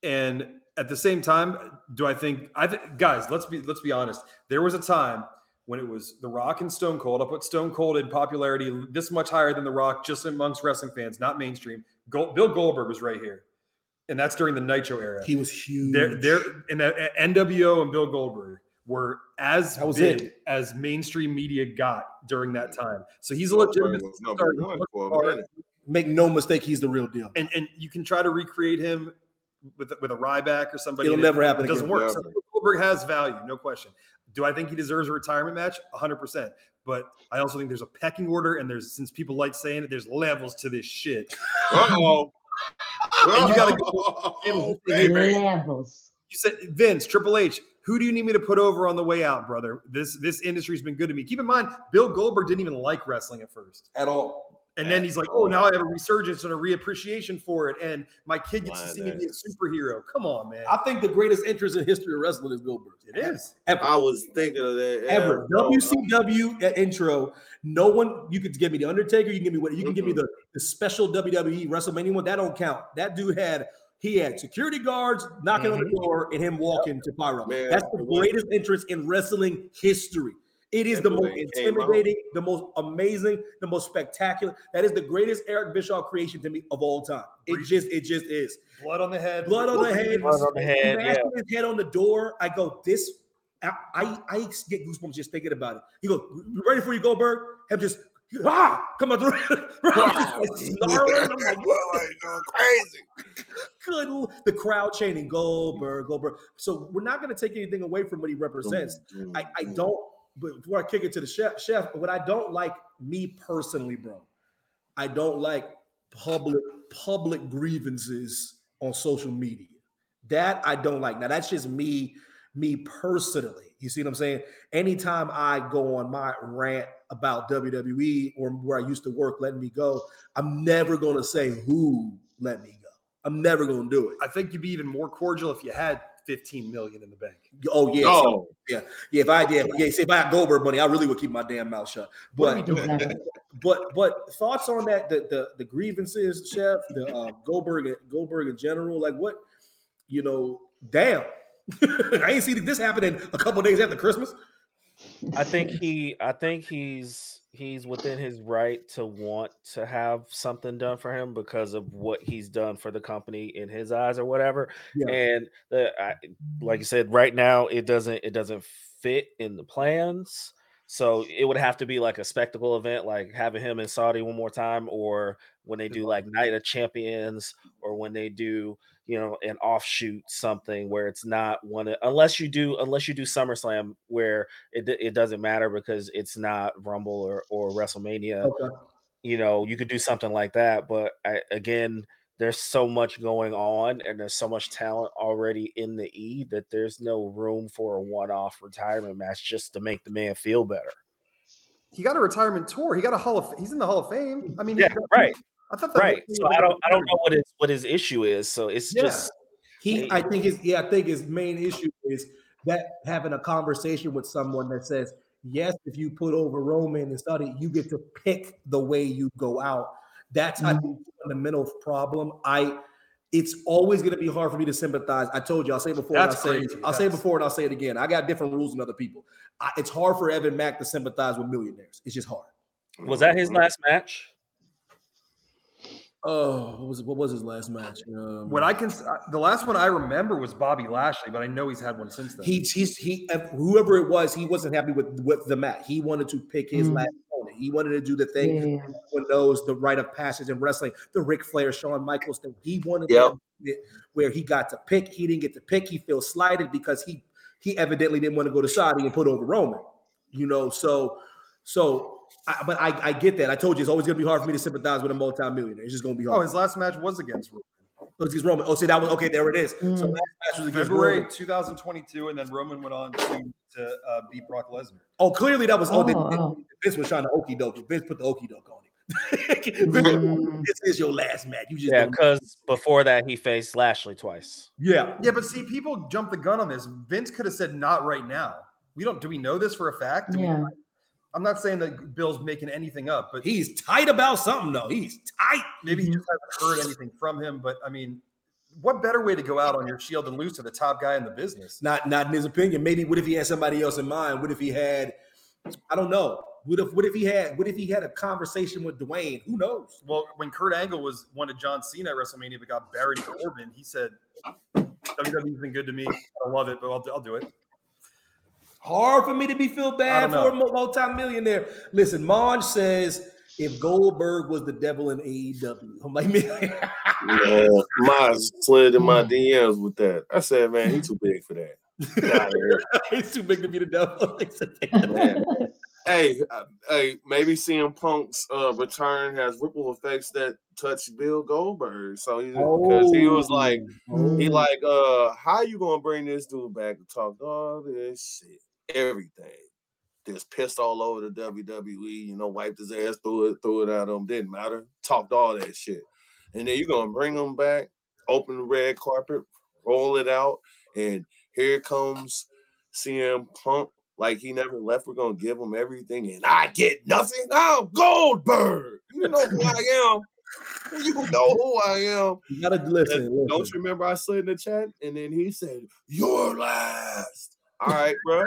and at the same time, do I think I think guys, let's be let's be honest. There was a time when it was The Rock and Stone Cold. I put Stone Cold in popularity this much higher than The Rock, just amongst wrestling fans, not mainstream. Gold, Bill Goldberg was right here, and that's during the Nitro era. He was huge. There, there, in the NWO and Bill Goldberg were as That was big it. as mainstream media got during that time. So he's a legitimate was number one for a minute. Make no mistake, he's the real deal. and and you can try to recreate him with with a Ryback or somebody. It'll and never happen It doesn't again. work. So Goldberg has value, no question. Do I think he deserves a retirement match? 100. percent But I also think there's a pecking order, and there's since people like saying it, there's levels to this shit. Uh-oh. And you gotta Uh-oh. Levels. You said Vince, Triple H. Who do you need me to put over on the way out, brother? This this industry's been good to me. Keep in mind, Bill Goldberg didn't even like wrestling at first. At all. And then he's like, oh, now I have a resurgence and a reappreciation for it. And my kid gets to see me be a superhero. Come on, man. I think the greatest interest in history of wrestling is Goldberg. It is. Ever. I was thinking of that. yeah. Ever. No, WCW intro. No one, you could give me the Undertaker, you can give me what you can give me Mhm. the, the special WWE WrestleMania one. That don't count. That dude had he had security guards knocking on the mm-hmm. door and him walking to Pyro. Man, That's the it was- greatest interest in wrestling history. It is the That most dude ain't intimidating, the most amazing, the most spectacular. That is the greatest Eric Bischoff creation to me of all time. It just, it just is. Blood on the head. Blood on the head. Blood on the head, yeah. His head on the door. I go, this. I, I, I get goosebumps just thinking about it. He goes, "You ready for you, Goldberg? Him just ah, come on out the snarling. I'm like, Like, going crazy. good. The crowd chanting Goldberg, Goldberg. So we're not going to take anything away from what he represents. I, I don't, but before I kick it to the chef, chef, what I don't like, me personally, bro, I don't like public public grievances on social media. That I don't like. Now that's just me, me personally. You see what I'm saying? Anytime I go on my rant about WWE or where I used to work, letting me go, I'm never gonna say who let me go. I'm never gonna do it. I think you'd be even more cordial if you had 15 million in the bank. Oh yeah, so- Oh, yeah. If I did, yeah, see, if I had Goldberg money, I really would keep my damn mouth shut. What are we But but but thoughts on that? The the, the grievances, Chef, the uh, Goldberg Goldberg in general, like what you know? Damn, I ain't seen this happening a couple days after Christmas. I think he I think he's he's within his right to want to have something done for him because of what he's done for the company in his eyes or whatever. Yeah. And the, I, like you said, right now it doesn't it doesn't fit in the plans. So it would have to be like a spectacle event, like having him in Saudi one more time, or when they do like Night of Champions, or when they do you know an offshoot something where it's not one of, unless you do unless you do SummerSlam where it it doesn't matter because it's not Rumble or or WrestleMania. Okay. You know, you could do something like that, but I, again, there's so much going on and there's so much talent already in the E that there's no room for a one-off retirement match just to make the man feel better. He got a retirement tour. He got a Hall of He's in the Hall of Fame. I mean, Yeah, got- right, I thought that right. So I don't I don't know what his what his issue is. So it's Yeah. just He, I think his, yeah, I think his main issue is that having a conversation with someone that says, yes, if you put over Roman and Saudi, you get to pick the way you go out. That's I mm-hmm. think the fundamental problem. I, it's always going to be hard for me to sympathize. I told you, I'll say it before, and I'll That's say, it- crazy. I'll say it before, and I'll say it again. I got different rules than other people. I, it's hard for Evan Mack to sympathize with millionaires. It's just hard. was that his last match? Oh, what was? What was his last match? Um, What I can, the last one I remember was Bobby Lashley, but I know he's had one since then. He he's he uh, whoever it was, he wasn't happy with with the match. He wanted to pick his Mm. last opponent. He wanted to do the thing. Yeah, yeah, yeah. Everyone knows the rite of passage in wrestling, the Ric Flair, Shawn Michaels thing. He wanted Yep. to do it where he got to pick. He didn't get to pick. He feels slighted because he he evidently didn't want to go to Saudi and put over Roman. You know, so so. I, but I, I get that. I told you it's always going to be hard for me to sympathize with a multimillionaire. It's just going to be hard. oh, his last match was against Roman. Oh, it's against Roman. Oh, see that was okay. There it is. So Mm. last match was against February Roman. 2022, and then Roman went on to, to uh, beat Brock Lesnar. Oh, clearly that was. Oh, Oh, they- oh. Vince was trying to okey doke. Vince put the okey doke on him. Vince, Mm. this is your last match. You just Yeah, because before that he faced Lashley twice. yeah. Yeah, but see, people jump the gun on this. Vince could have said not right now. We don't. Do we know this for a fact? Do we- Yeah. I'm not saying that Bill's making anything up, but He's tight about something though. He's tight. maybe he just hasn't heard anything from him. But I mean, what better way to go out on your shield than lose to the top guy in the business? Not not in his opinion. Maybe what if he had somebody else in mind? What if he had? I don't know. What if what if he had? What if he had a conversation with Dwayne? Who knows? Well, when Kurt Angle was wanted John Cena at WrestleMania but got buried in Corbin, he said, "WWE's been good to me. I love it, but I'll, I'll do it." Hard for me to be feel bad for a multi-millionaire. Listen, Monge says if Goldberg was the devil in AEW, I'm like, man, Yeah, Miles slid in my DMs with that. I said, man, he's too big for that. Get outta here. it's too big to be the devil. Man. hey, uh, hey, maybe CM Punk's uh, return has ripple effects that touch Bill Goldberg. So he because he was like, Oh. he like, uh, how you gonna bring this dude back to talk all this shit, everything? Just pissed all over the WWE, you know, wiped his ass, threw it, threw it at him, didn't matter, talked all that shit, and then you're gonna bring him back, open the red carpet, roll it out, and here comes CM Punk like he never left. We're gonna give him everything, and I get nothing. I'm Goldberg. You know who I am. You know who I am. You gotta listen. And Don't you remember I slid in the chat and then he said, You're last. All right, bro.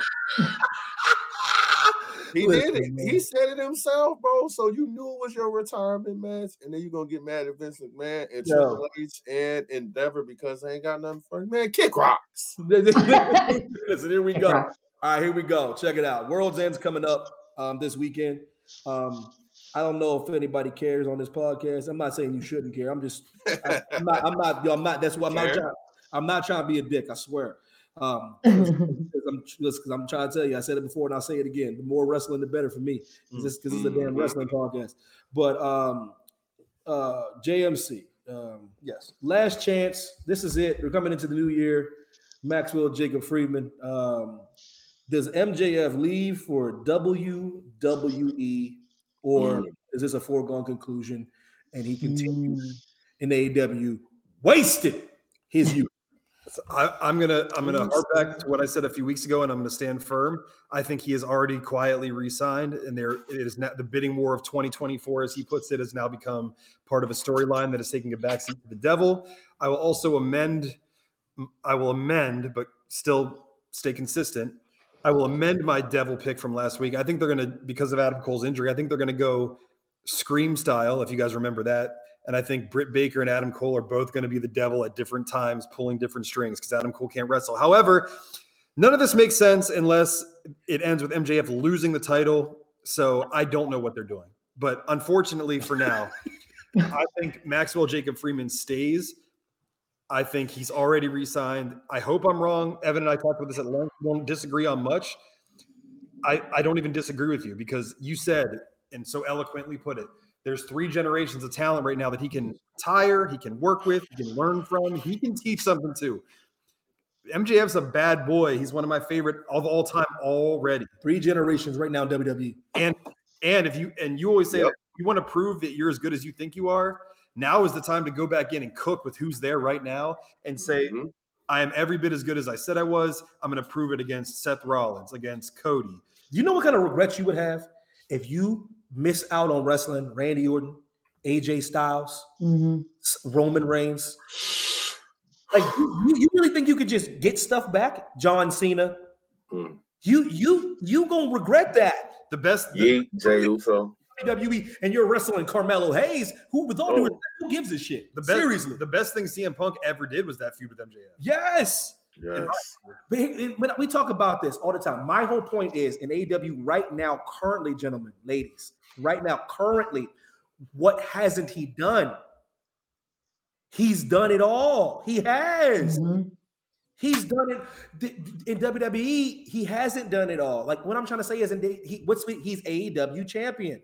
He did it. man. He said it himself, bro. So you knew it was your retirement match, and then you're gonna get mad at Vince McMahon and Yo. Triple H and Endeavor because they ain't got nothing for him. Man, kick rocks. Listen, here we go. Right. All right, here we go. Check it out. World's End's coming up um, this weekend. Um, I don't know if anybody cares on this podcast. I'm not saying you shouldn't care. I'm just, I, am not, I'm not, yo, I'm not. That's why I'm not trying. I'm not trying to be a dick. I swear. Um, because I'm, because I'm trying to tell you. I said it before and I'll say it again. The more wrestling, the better for me. Because is a damn Mhm. wrestling podcast. But um, uh, JMC. Um, Yes. last chance. This is it. We're coming into the new year. Maxwell Jacob Friedman. Um, does MJF leave for WWE or Mm. is this a foregone conclusion? And he continues Mm. in AEW wasted his youth. So I, I'm gonna I'm gonna harp back to what I said a few weeks ago, and I'm gonna stand firm. I think he has already quietly re-signed, and there it is now the bidding war of 2024, as he puts it, has now become part of a storyline that is taking a backseat to the devil. I will also amend. I will amend, but still stay consistent. I will amend my devil pick from last week. I think they're gonna because of Adam Cole's injury. I think they're gonna go scream style, if you guys remember that. And I think Britt Baker and Adam Cole are both going to be the devil at different times, pulling different strings because Adam Cole can't wrestle. However, none of this makes sense unless it ends with MJF losing the title. So I don't know what they're doing. But unfortunately for now, I think Maxwell Jacob Friedman stays. I think he's already re signed. I hope I'm wrong. Evan and I talked about this at length. We don't disagree on much. I, I don't even disagree with you because you said, and so eloquently put it, there's three generations of talent right now that he can tire, he can work with, he can learn from, he can teach something too. MJF's a bad boy. He's one of my favorite of all time already. Three generations right now in WWE. And and if you and you always say Yep. you want to prove that you're as good as you think you are, now is the time to go back in and cook with who's there right now and say, Mhm. I am every bit as good as I said I was. I'm going to prove it against Seth Rollins, against Cody. You know what kind of regrets you would have if you miss out on wrestling Randy Orton, AJ Styles, Mhm. Roman Reigns? Like you, you- you really think you could just get stuff back? John Cena. Hmm. You you you gonna regret that. The best, the- Yeet, Jey Uso. WWE and you're wrestling Carmelo Hayes, who with all due Oh. respect, who gives a shit? the best, Seriously. the best thing CM Punk ever did was that feud with MJF. Yes. Yes. But he- he- we talk about this all the time, my whole point is in AEW right now, currently, gentlemen, ladies, right now, currently, what hasn't he done? He's done it all. He has. Mhm. He's done it in WWE. He hasn't done it all. Like what I'm trying to say is, in he, what's he's AEW champion.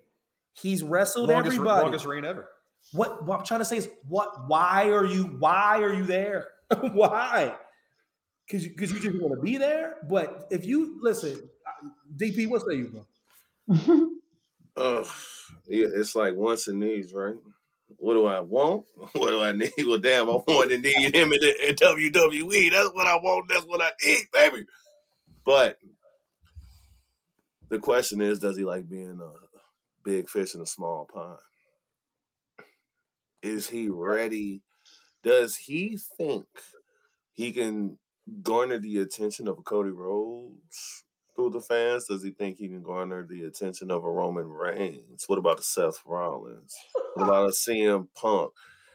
He's wrestled Longest, everybody. longest reign ever. What, what I'm trying to say is, what? Why are you? Why are you there? why? Because you, because you just want to be there. But if you listen, uh, DP, what say you, bro? Ugh. yeah, it's like wants and needs, right? What do I want? What do I need? Well, damn, I want and need him in, in WWE. That's what I want. That's what I need, baby. But the question is, does he like being a big fish in a small pond? Is he ready? Does he think he can garner the attention of Cody Rhodes through the fans? Does he think he can garner the attention of a Roman Reigns? What about a Seth Rollins? What about a CM Punk?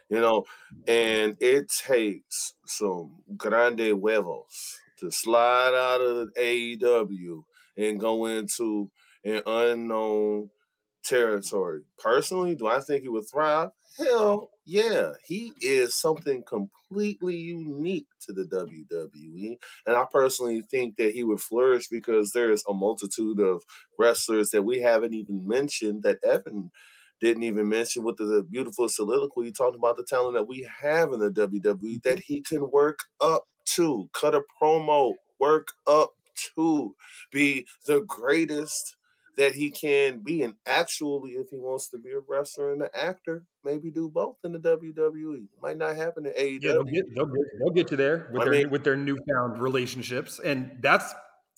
You know, and it takes some grande huevos to slide out of AEW and go into an unknown territory. Personally, do I think he would thrive? Hell yeah. He is something completely unique to the WWE. And I personally think that he would flourish because there's a multitude of wrestlers that we haven't even mentioned that Evan didn't even mention with the beautiful soliloquy talking about the talent that we have in the WWE that he can work up to, cut a promo, work up to be the greatest that he can be. And actually, if he wants to be a wrestler and an actor, maybe do both in the WWE. Might not happen in AEW. Yeah, they'll get, they'll get, they'll get you there with I their mean- with their newfound relationships, and that's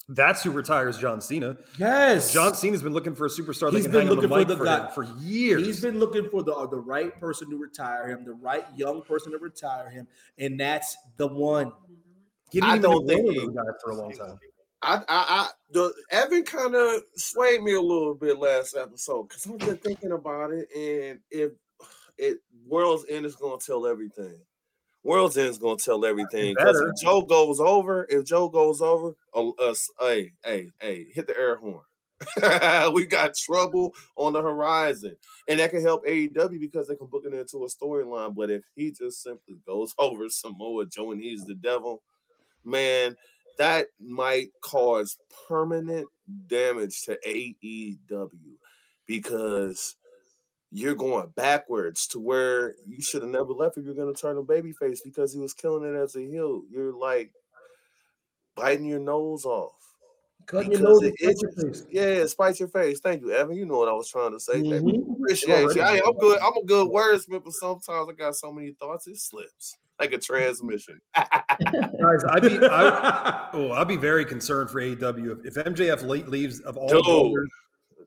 that's who retires John Cena. Yes, John Cena's been looking for a superstar that He's can been hang on the looking for the for, him guy- for years. He's been looking for the uh, the right person to retire him, the right young person to retire him, and that's the one. He didn't I even don't know think he- for a long time. I, I, I, the Evan kind of swayed me a little bit last episode because I've been thinking about it, and if it World's End is going to tell everything. World's End is going to tell everything because if Joe goes over, if Joe goes over, uh, us, hey, hey, hey, hit the air horn. we got trouble on the horizon, and that can help AEW because they can book it into a storyline. But if he just simply goes over Samoa Joe and he's the devil, man, that might cause permanent damage to AEW because you're going backwards to where you should have never left if you're going to turn a babyface because he was killing it as a heel. You're like biting your nose off. Cutting your nose it and your itches. face. Yeah, spite your face. Thank you, Evan. You know what I was trying to say. Mhm. Appreciate you. I, am good. I'm a good wordsmith, but sometimes I got so many thoughts it slips like a transmission. Guys, I'd be, I, oh, I'd be very concerned for AEW if, if MJF late leaves of all the Dude. builders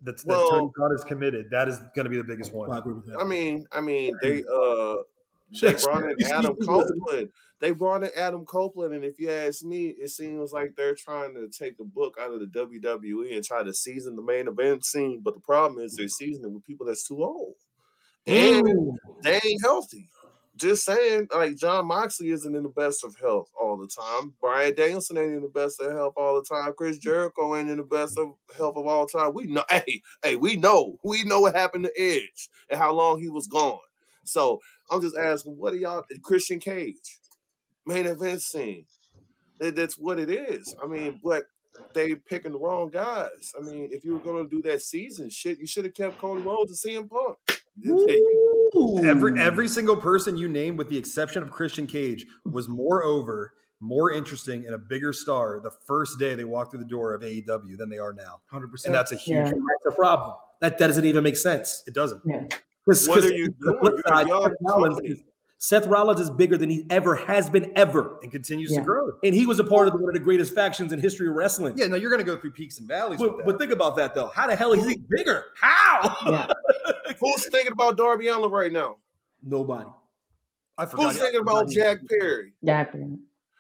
that's that Well- Tony Khan is committed. That is going to be the biggest I one. agree with that. I mean, I mean, they uh they brought in Adam. Copeland. They brought in Adam Copeland, and if you ask me, it seems like they're trying to take the book out of the WWE and try to season the main event scene. But the problem is they're seasoning with people that's too old and Ooh. they ain't healthy. Just saying, like Jon Moxley isn't in the best of health all the time. Bryan Danielson ain't in the best of health all the time. Chris Jericho ain't in the best of health of all time. We know, hey, hey, we know, we know what happened to Edge and how long he was gone. So I'm just asking, what are y'all? Christian Cage, main event scene. That- that's what it is. I mean, but they picking the wrong guys. I mean, if you were gonna do that season shit, you should have kept Cody Rhodes and CM Punk. Every Ooh. every single person you named, with the exception of Christian Cage, was more over, more interesting, and a bigger star the first day they walked through the door of AEW than they are now. hundred And percent. that's a huge. Yeah. that's the problem. That that doesn't even make sense. It doesn't. Yeah. 'Cause- What 'cause are you doing? You're a side, young Seth Rollins, is, Seth Rollins is bigger than he ever has been ever, And continues Yeah. to grow. and he was a part of one of the greatest factions in history of wrestling. Yeah, no, you're going to go through peaks and valleys. But, but think about that though. How the hell is he bigger? How? Yeah. Who's thinking about Darby Allin right now? Nobody. I forgot. Who's thinking about Jack Perry? Yeah. I forget. You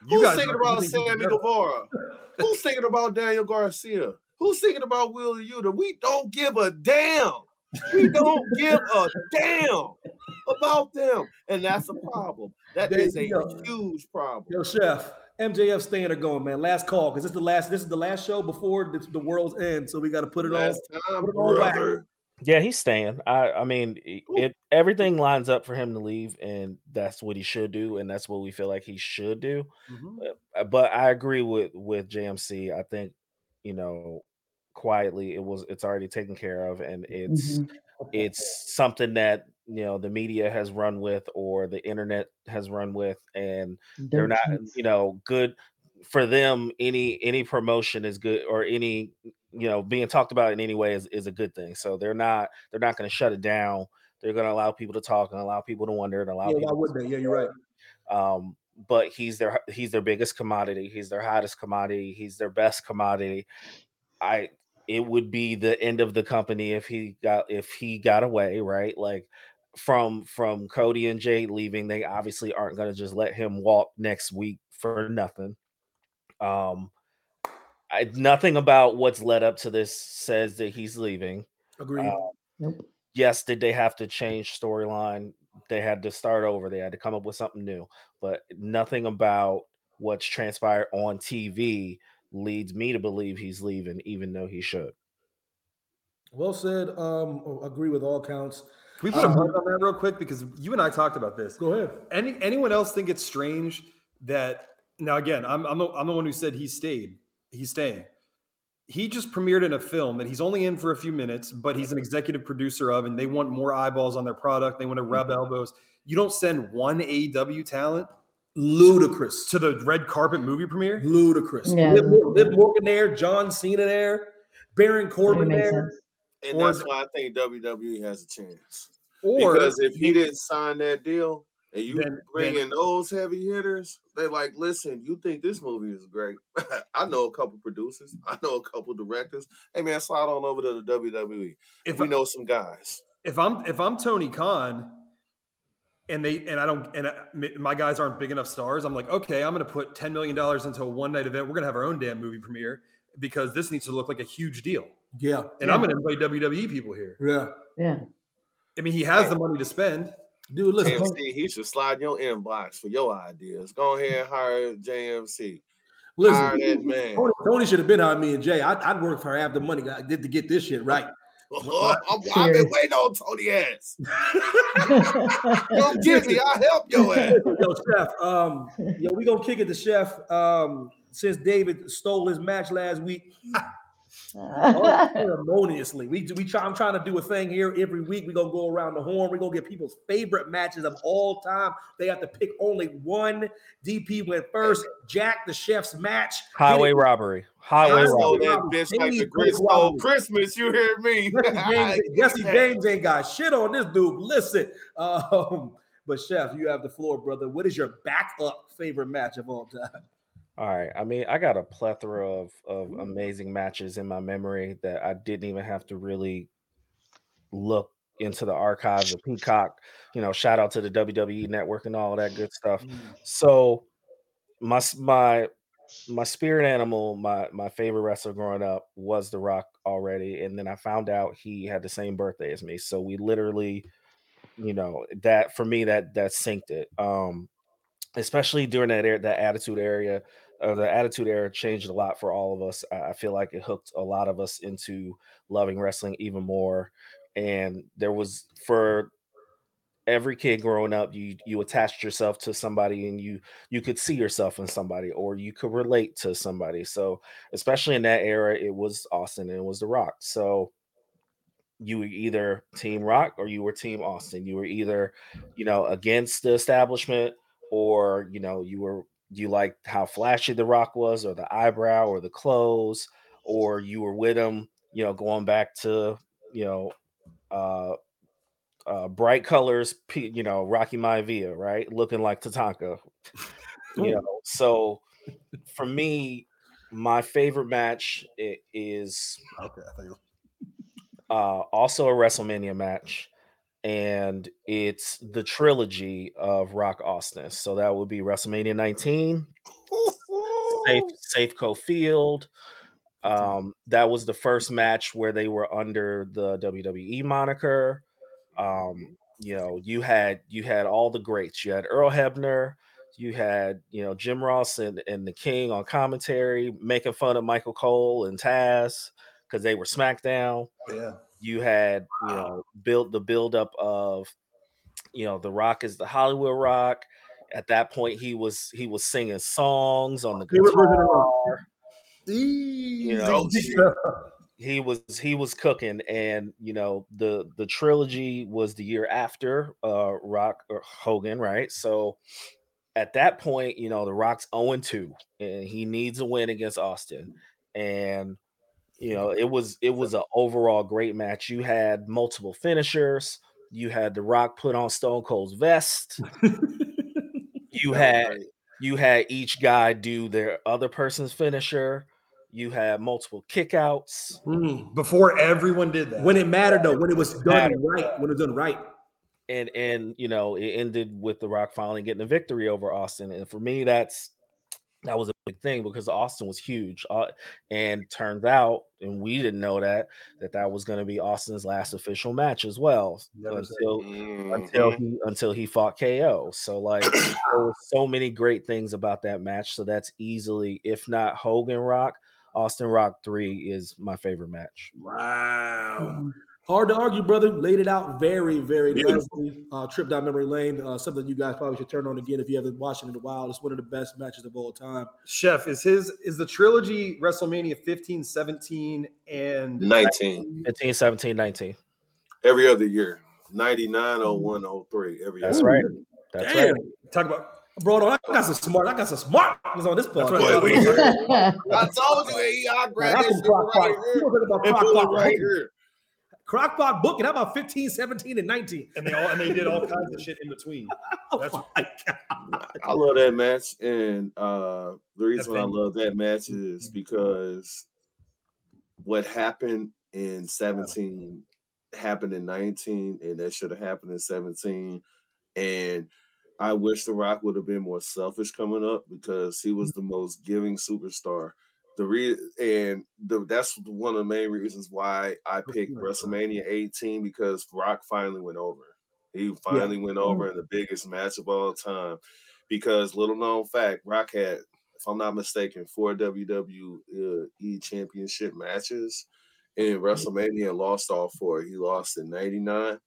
Who's thinking about Sammy you're. Guevara? Who's thinking about Daniel Garcia? Who's thinking about Will Yuta? We don't give a damn. We don't give a damn about them, and that's a problem. That There is a go. huge problem. Yo, chef, MJF staying or going, man. Last call because this is the last. This is the last show before the, the world's end. So we got to put it on. Time, put it on wax. brother. Yeah, he's staying. I I mean, it, it everything lines up for him to leave, and that's what he should do, and that's what we feel like he should do. Mhm. Uh, But I agree with with JMC. I think you know, quietly, it was it's already taken care of, and it's Mhm. it's something that you know the media has run with or the internet has run with, and they're not you know good for them. Any any promotion is good, or any you know being talked about in any way is, is a good thing. So they're not they're not going to shut it down. They're going to allow people to talk and allow people to wonder and allow Yeah, why people. would they? Yeah, you're right. Um, but he's their he's their biggest commodity. He's their hottest commodity. He's their best commodity. I it would be the end of the company if he got if he got away, right? Like from from Cody and Jay leaving, they obviously aren't going to just let him walk next week for nothing. Um, I, nothing about what's led up to this says that he's leaving. Agreed. Uh, Nope. yes, did they have to change storyline? They had to start over. They had to come up with something new. But nothing about what's transpired on TV leads me to believe he's leaving, even though he should. well said. Um, agree with all counts. Can we put a Um, mark on that real quick? Because you and I talked about this. Go ahead. Any anyone else think it's strange that now again, I'm I'm the, I'm the one who said he stayed. He's staying. He just premiered in a film that he's only in for a few minutes, but he's an executive producer of, and they want more eyeballs on their product. They want to rub elbows. You don't send one AEW talent Ludicrous. to the red carpet movie premiere. Ludicrous. Yeah. Liv, Liv Morgan there, John Cena there, Baron Corbin there. sense. And Or that's why I think WWE has a chance. Or because if he didn't sign that deal and you Then- bring then- in those heavy hitters, they like, listen, you think this movie is great? I know a couple producers, I know a couple directors. Hey man, slide on over to the WWE. if we I- know some guys. if I'm if I'm Tony Khan and they and I don't and I, m- my guys aren't big enough stars, I'm like, okay, I'm going to put 10 million dollars into a one night event. We're going to have our own damn movie premiere because this needs to look like a huge deal. Yeah. And I'm going to invite WWE people here. Yeah. Yeah. I mean, he has the money to spend. Dude, listen. JMC, he should slide your inbox for your ideas. Go ahead and hire JMC. Listen. Hire that man. Tony, Tony should have been on me and Jay. I, I'd work for half the money I did to get this shit right. I'm, I've been waiting on Tony ass. Don't get me. I'll help your ass. Yo, Chef. Um, yo, we gonna kick it to Chef. Um, since David stole his match last week, unceremoniously. We we try. I'm trying to do a thing here every week. We're gonna go around the horn. We're gonna get people's favorite matches of all time. They have to pick only one. DP went first. Jack the chef's match. Highway robbery. Highway I know robbery. that bitch like the don't Grinch rob stole me. Christmas. You hear me? Jesse James, Jesse James ain't got shit on this dude. Listen, um, but chef, you have the floor, brother. What is your backup favorite match of all time? All right. I mean, I got a plethora of of amazing matches in my memory that I didn't even have to really look into the archives of Peacock. You know, shout out to the WWE network and all that good stuff. So my my my spirit animal, my my favorite wrestler growing up was The Rock already, and then I found out he had the same birthday as me. So we literally, you know, that for me that that synced it. Um, especially during that era, that attitude area, uh, the attitude era changed a lot for all of us. I, I feel like it hooked a lot of us into loving wrestling even more. And there was for every kid growing up, you you attached yourself to somebody and you you could see yourself in somebody or you could relate to somebody. So especially in that era, it was Austin and it was The Rock. So you were either Team Rock or you were Team Austin. You were either, you know, against the establishment or you know you were you liked how flashy the rock was or the eyebrow or the clothes or you were with him you know going back to you know uh uh bright colors you know rocky maivia right? Looking like tatanka you know? So for me my favorite match is Okay, uh also a wrestlemania match and it's the trilogy of Rock Austin. So that would be WrestleMania 19, Safe Safeco Field. Um, that was the first match where they were under the WWE moniker. Um, you know, you had you had all the greats. You had Earl Hebner, you had you know Jim Ross and, and the King on commentary, making fun of Michael Cole and Taz because they were SmackDown yeah. You had you know built the buildup of you know the rock is the hollywood rock. At that point he was he was singing songs on the Favorite version of The Rock? guitar. You know, he was he was cooking and you know the the trilogy was the year after uh rock or hogan right? So at that point you know the rock's 0 2 and he needs a win against austin. And you know it was it was an overall great match you had multiple finishers you had the rock put on stone cold's vest you had you had each guy do their other person's finisher you had multiple kickouts Mm. Before everyone did that. When it mattered, though, when it was done Mattered. right, when it was done right. and and you know it ended with the rock finally getting a victory over austin and for me that's that was a big thing because austin was huge uh, and turns out and we didn't know that that that was going to be austin's last official match as well Never said. until Mhm. until he until he fought ko so like there were so many great things about that match so that's easily if not hogan rock austin rock 3 is my favorite match Wow. Hard to argue, brother. Laid it out very, very Beautiful. nicely. Uh, trip down memory lane. Uh, something you guys probably should turn on again if you haven't watched it in a while. It's one of the best matches of all time. Chef, is his is the trilogy WrestleMania 15, 17, and 19 15 17 19 every other year. 99, 01, 03. Every That's other right. year. that's Damn. right talk about Bro, I got some smart. I got some smart ones on this That's podcast. what we yeah, I told you, hey, I Now, grabbed that's that shit right here. You about And crock put it pot right here. Crock pot booking. How about 15, 17, and 19? and they all and they did all kinds of shit in between. Oh That's- my God. I love that match, and uh the reason I love that match is because what happened in 17 happened in 19, and that should have happened in 17. And I wish The Rock would have been more selfish coming up because he was the most giving superstar. The re and the, that's one of the main reasons why I picked WrestleMania 18 because Rock finally went over. He finally went over in the biggest match of all time. Because little known fact, Rock had, if I'm not mistaken, four WWE championship matches. In WrestleMania, lost all four. He lost in '99,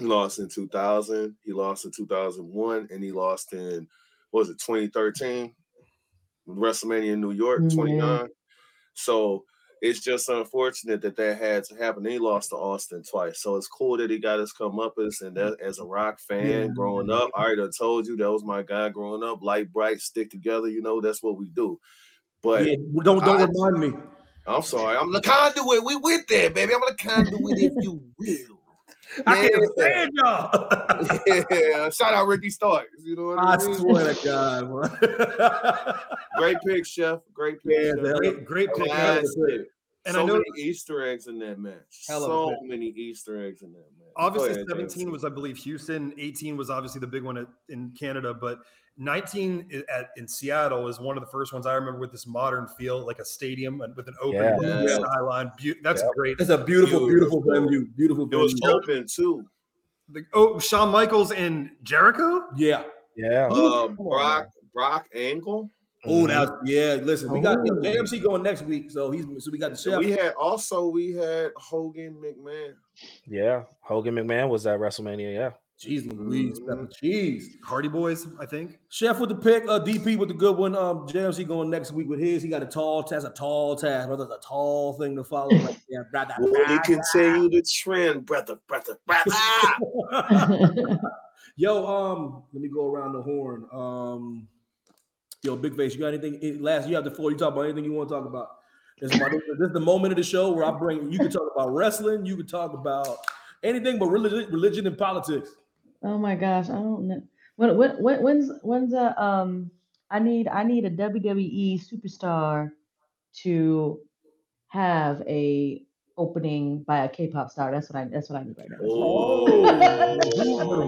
he lost in 2000, he lost in 2001, and he lost in what was it 2013? WrestleMania in New York, Mhm. 29. So It's just unfortunate that that had to happen. He lost to Austin twice, so it's cool that he got his comeuppance. And that, as a Rock fan Yeah. growing up, I already told you that was my guy growing up. Light bright, stick together. You know that's what we do. But Yeah, don't don't I- remind me. I'm sorry, I'm the conduit. We went there, baby. I'm the conduit, if you will. I can't stand y'all. yeah, shout out Ricky Starks. You know what I, I mean? swear to God. Great pick, chef. Great pick. Yeah, chef. Great, great pick. And so I know many Easter eggs in that match. So many Easter eggs in that match. Obviously ahead, 17 JC. was, I believe, Houston. 18 was obviously the big one at, in Canada, but 19 at in Seattle is one of the first ones I remember with this modern feel, like a stadium and with an open Yeah. Yeah. skyline. Beau- That's Yep. great. That's a beautiful, beautiful Beautiful. venue. Beautiful It was venue. open too. The- oh, Shawn Michaels and Jericho. Yeah. Yeah. Uh, Come Brock Brock Angle. Oh, Mhm. now yeah. Listen, we got Oh. AMC going next week, so he's so we got the chef. We had also we had Hogan McMahon. yeah. Hogan McMahon was at WrestleMania. Yeah. Jeez Louise, cheese. Hardy Boys, I think. Chef with the pick, uh, DP with the good one. Um, James, he going next week with his. He got a tall task, a tall task, brother. That's a tall thing to follow. Like, yeah, brother, Will he continue the trend, brother, brother, brother? Yo, um, let me go around the horn. Um, yo, big face, you got anything? Last, you have the floor. You talk about anything you want to talk about. This is, my, this is the moment of the show where I bring. You can talk about wrestling. You can talk about anything but religion, religion and politics. Oh my gosh, I don't know. When, when, when when's when's a um I need I need a WWE superstar to have a opening by a K-pop star. That's what I that's what I need right now. Oh,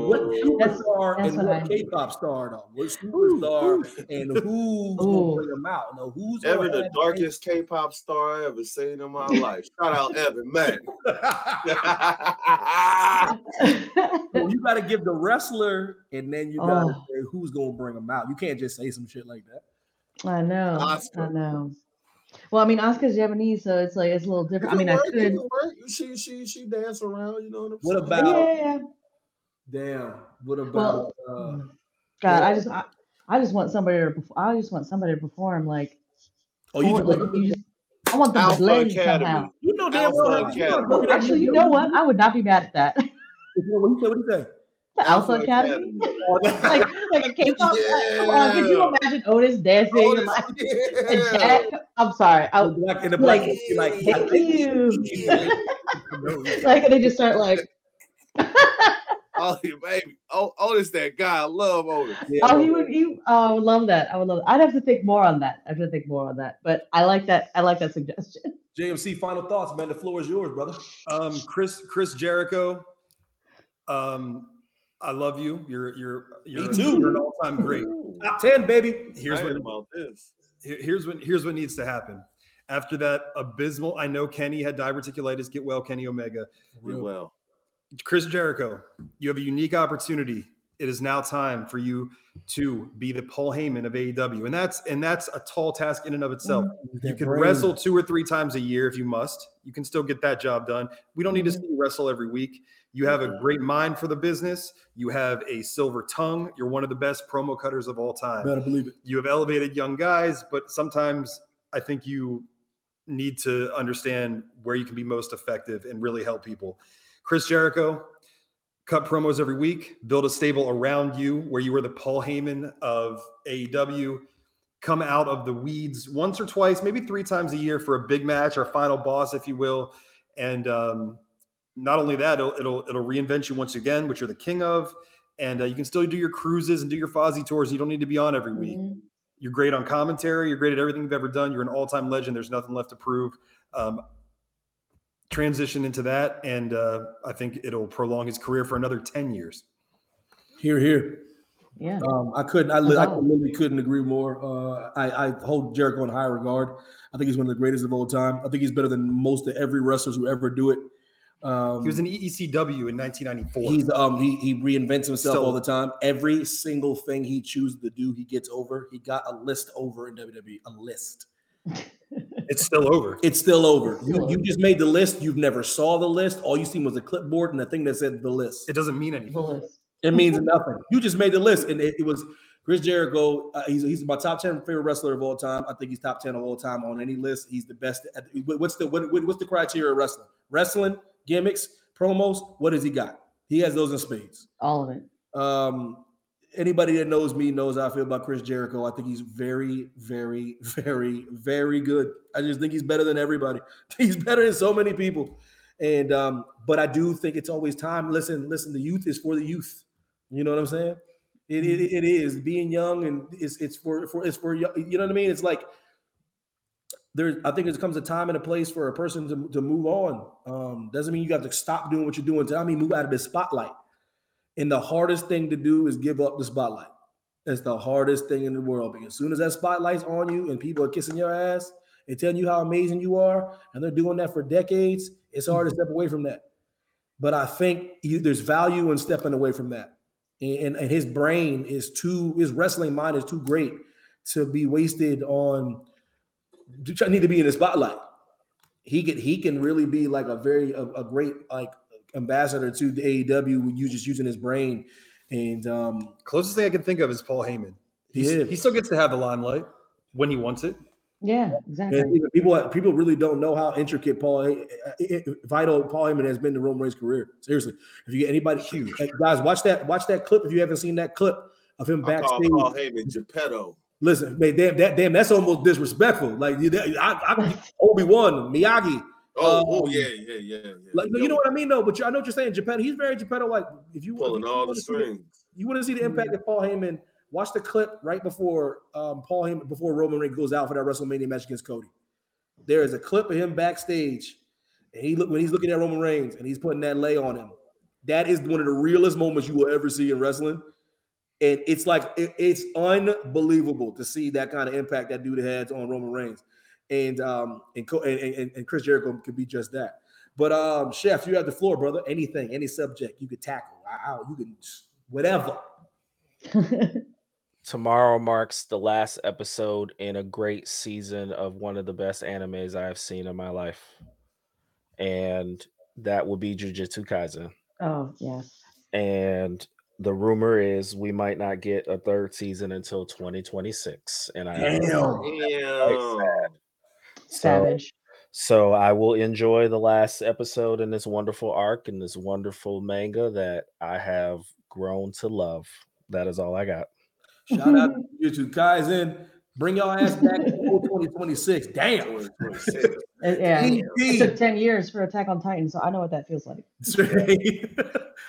what superstar that's and what what I- K-pop star though? What superstar and who's gonna bring them out? No, who's gonna Evan, the have- darkest K-pop star I ever seen in my life. Shout out Evan, man. Well, you got to give the wrestler, and then you got to Oh. say who's gonna bring them out. You can't just say some shit like that. I know. Oscar. I know. Well, I mean, Oscar's Japanese, so it's like it's a little different. I mean, I It work, it could. can work. She she she dance around, you know what I'm What saying? about- Yeah, yeah, yeah. Damn. What about? uh, Mm. God, I just, I, I just want somebody to, perf- I just want somebody to perform like. oh, you, I want, just, like, you just- I want them to Alpha blend Academy. somehow. you know damn Alpha well. you know, Actually, you know what? I would not be mad at that. What you say? What you say? The Alpha, Academy, like like a K-pop. Come on, could you Yeah. imagine Otis dancing and, like, this- and yeah. Jack? I'm sorry. I, was black in the black, Like, like, thank you. like and they just start like, Oh, baby. Oh, Otis, that guy. I love Otis. Yeah. oh, he would, he, oh, I would love that. I would love. It. I'd have to think more on that. I have to think more on that. But I like that. I like that suggestion. JMC, final thoughts, man. The floor is yours, brother. Um, Chris Chris Jericho. Um, I love you. You're you're you're, too. you're an all-time great. Top ten, baby. Here's what about this. here's what here's what needs to happen. After that abysmal, I know Kenny had diverticulitis. Get well, Kenny Omega. Real well. Chris Jericho, you have a unique opportunity. It is now time for you to be the Paul Heyman of AEW, and that's and that's a tall task in and of itself. Mm, you can wrestle two or three times a year if you must. You can still get that job done. We don't need to mm-hmm. see you wrestle every week. You have a mm-hmm. great mind for the business. You have a silver tongue. You're one of the best promo cutters of all time. Better believe it. You have elevated young guys, but sometimes I think you need to understand where you can be most effective and really help people. Chris Jericho, cut promos every week, build a stable around you where you were the Paul Heyman of AEW. Come out of the weeds once or twice, maybe three times a year for a big match or final boss, if you will. And um, not only that, it'll, it'll it'll reinvent you once again, which you're the king of. And uh, you can still do your cruises and do your Fozzy tours. You don't need to be on every week. Mhm. You're great on commentary. You're great at everything you've ever done. You're an all-time legend. There's nothing left to prove. Um, transition into that, and uh, I think it'll prolong his career for another ten years. Here, here. Yeah. Um, I couldn't. I, li- I literally couldn't agree more. Uh, I, I hold Jericho in high regard. I think he's one of the greatest of all time. I think he's better than most of every wrestlers who ever do it. Um, He was in ECW in 1994. He's um he he reinvents himself Still- all the time. Every single thing he chooses to do, he gets over. He got a list over in WWE. A list. it's still over. It's still over. You, Still you just made the list. You've never saw the list. All you seen was a clipboard and the thing that said the list. It doesn't mean anything. It means nothing. You just made the list, and it, it was Chris Jericho, uh, he's he's my top ten favorite wrestler of all time. I think he's top ten of all time on any list. He's the best. At, what's the what, what's the criteria of wrestling? Wrestling gimmicks, promos. What has he got? He has those in spades. All of it. Um, anybody that knows me knows how I feel about Chris Jericho. I think he's very, very, very, very good. I just think he's better than everybody. He's better than so many people. And um, but I do think it's always time. Listen, listen, the youth is for the youth. You know what I'm saying? It, it, it is being young and it's it's for for it's for you know what I mean? It's like there I think there comes a time and a place for a person to, to move on. Um, doesn't mean you got to stop doing what you're doing. Tell mean, move out of the spotlight. And the hardest thing to do is give up the spotlight. It's the hardest thing in the world because as soon as that spotlight's on you and people are kissing your ass and telling you how amazing you are, and they're doing that for decades, it's hard to mm-hmm. step away from that. But I think you, there's value in stepping away from that. And, and his brain is too, his wrestling mind is too great to be wasted on. Need to be in the spotlight. He can he can really be like a very a, a great like ambassador to the AEW with you just using his brain. And um, Closest thing I can think of is Paul Heyman. he is. he still gets to have the limelight when he wants it. Yeah, exactly. And people people really don't know how intricate Paul eh, eh, vital Paul Heyman has been to Roman Reigns' career. Seriously, if you get anybody Huge. Hey, guys, watch that watch that clip if you haven't seen that clip of him I call backstage. Paul Heyman Geppetto. Listen, man, damn, that damn, that's almost disrespectful. Like you, I, I, Obi Wan, Miyagi, Oh, Um, oh yeah, yeah, yeah, yeah. like you know what I mean, though. But you, I know what you're saying. Geppetto, he's very Geppetto. Like if you pulling if you all the wanna see the- strings. you want to see the impact of Paul Heyman. Watch the clip right before um, Paul Heyman before Roman Reigns goes out for that WrestleMania match against Cody. There is a clip of him backstage, and he look when he's looking at Roman Reigns and he's putting that lay on him. That is one of the realest moments you will ever see in wrestling, and it's like it- it's unbelievable to see that kind of impact that dude has on Roman Reigns, and um and Co- and, and, and Chris Jericho could be just that. But um, Chef, you have the floor, brother. Anything, any subject you could tackle. I, I, you can whatever. Tomorrow marks the last episode in a great season of one of the best animes I have seen in my life. And that will be Jujutsu Kaisen. oh, yes. And the rumor is we might not get a third season until 2026. And I am Damn. Damn. So, Savage. so I will enjoy the last episode in this wonderful arc and this wonderful manga that I have grown to love. That is all I got. Shout out to Jujutsu Kaisen. Bring your ass back to 2026. Damn. 2026. It, uh, yeah. It took 10 years for Attack on Titan, so I know what that feels like.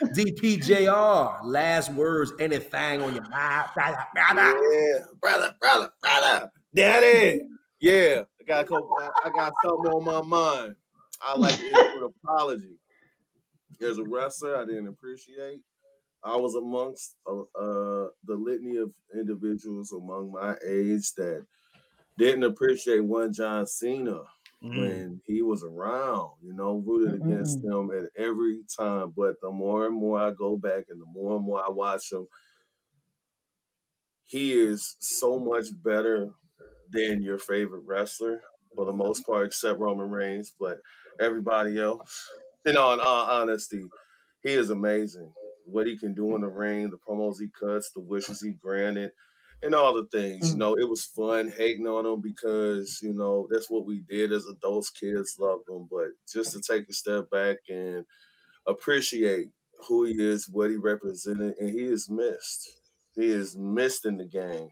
DPJR. Last words. Anything on your mind? Brother, brother. Yeah, brother, brother, brother, daddy. Yeah, I got I, got something on my mind. I like an apology. There's a wrestler I didn't appreciate. I was amongst uh, uh, the litany of individuals among my age that didn't appreciate one John Cena when he was around, you know, rooted against him at every time. But the more and more I go back and the more and more I watch him, he is so much better than your favorite wrestler for the most part, except Roman Reigns. But everybody else, in all, in all honesty, he is amazing. What he can do in the ring, the promos he cuts, the wishes he granted, and all the things. You Mm. know, it was fun hating on him because you know that's what we did as adults. Kids loved him, but just to take a step back and appreciate who he is, what he represented, and he is missed. He is missed in the game.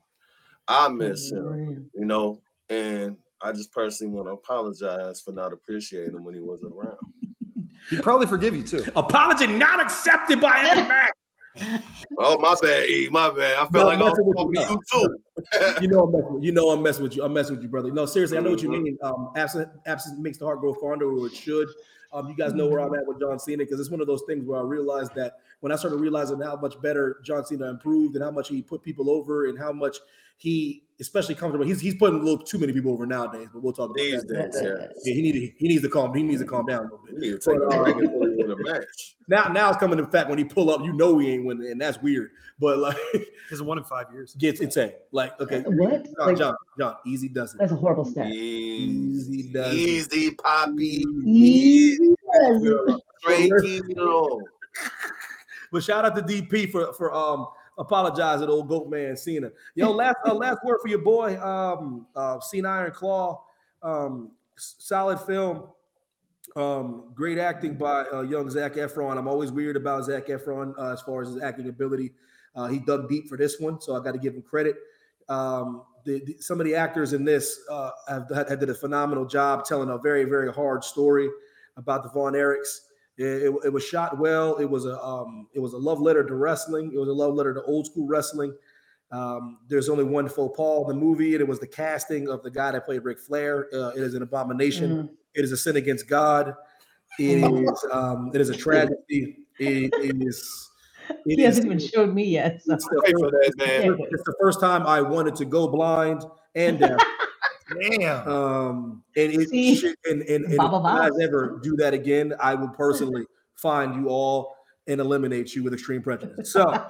I miss him, you know, and I just personally want to apologize for not appreciating him when he wasn't around. He'd probably forgive you too. Apology not accepted by any man. Oh, my bad, E, my bad. I felt No, like I was nothing with talking you. to you too. You know I'm messing with you. know I'm messing with you. I'm messing with you, brother. No, seriously, I know what you Mhm. mean. Um, absent absence makes the heart grow fonder, or it should. Um, you guys know where I'm at with John Cena because it's one of those things where I realized that when I started realizing how much better John Cena improved and how much he put people over and how much he, especially comfortable, he's he's putting a little too many people over nowadays. But we'll talk about These that. days, yeah. Yeah, he need to he needs to calm he needs to calm down a little We bit. need to take a uh, break and put him in a match. Now now it's coming to fact when he pull up, you know he ain't winning, and that's weird. But like, He's one in five years. gets insane. Like okay, uh, What? John, Like, John, John, easy does it. that's a horrible stat. Easy, Easy does it. easy, Poppy. Easy. Straight kilo. But shout out to DP for for um the old goat man Cena. Yo, last uh, last word for your boy, um, uh, Cena Iron Claw. Um, solid film. Um, great acting by uh, young Zac Efron. I'm always weird about Zac Efron uh, as far as his acting ability. Uh, he dug deep for this one, so I got to give him credit. Um, the, the- some of the actors in this uh, have, have did a phenomenal job telling a very very hard story about the Von Erichs. It, it, it was shot well. It was a um, it was a love letter to wrestling. It was a love letter to old school wrestling. Um, there's only one faux pas in the movie, and it was the casting of the guy that played Ric Flair. Uh, it is an abomination. Mhm. It is a sin against God. It is um, it is a tragedy. It is. it He hasn't is- even showed me yet. So. it's the first- for that, man. it's the first time I wanted to go blind and deaf. Damn. Um, and it See? should, and, and, and if Baba you guys ever do that again, I will personally find you all and eliminate you with extreme prejudice. So,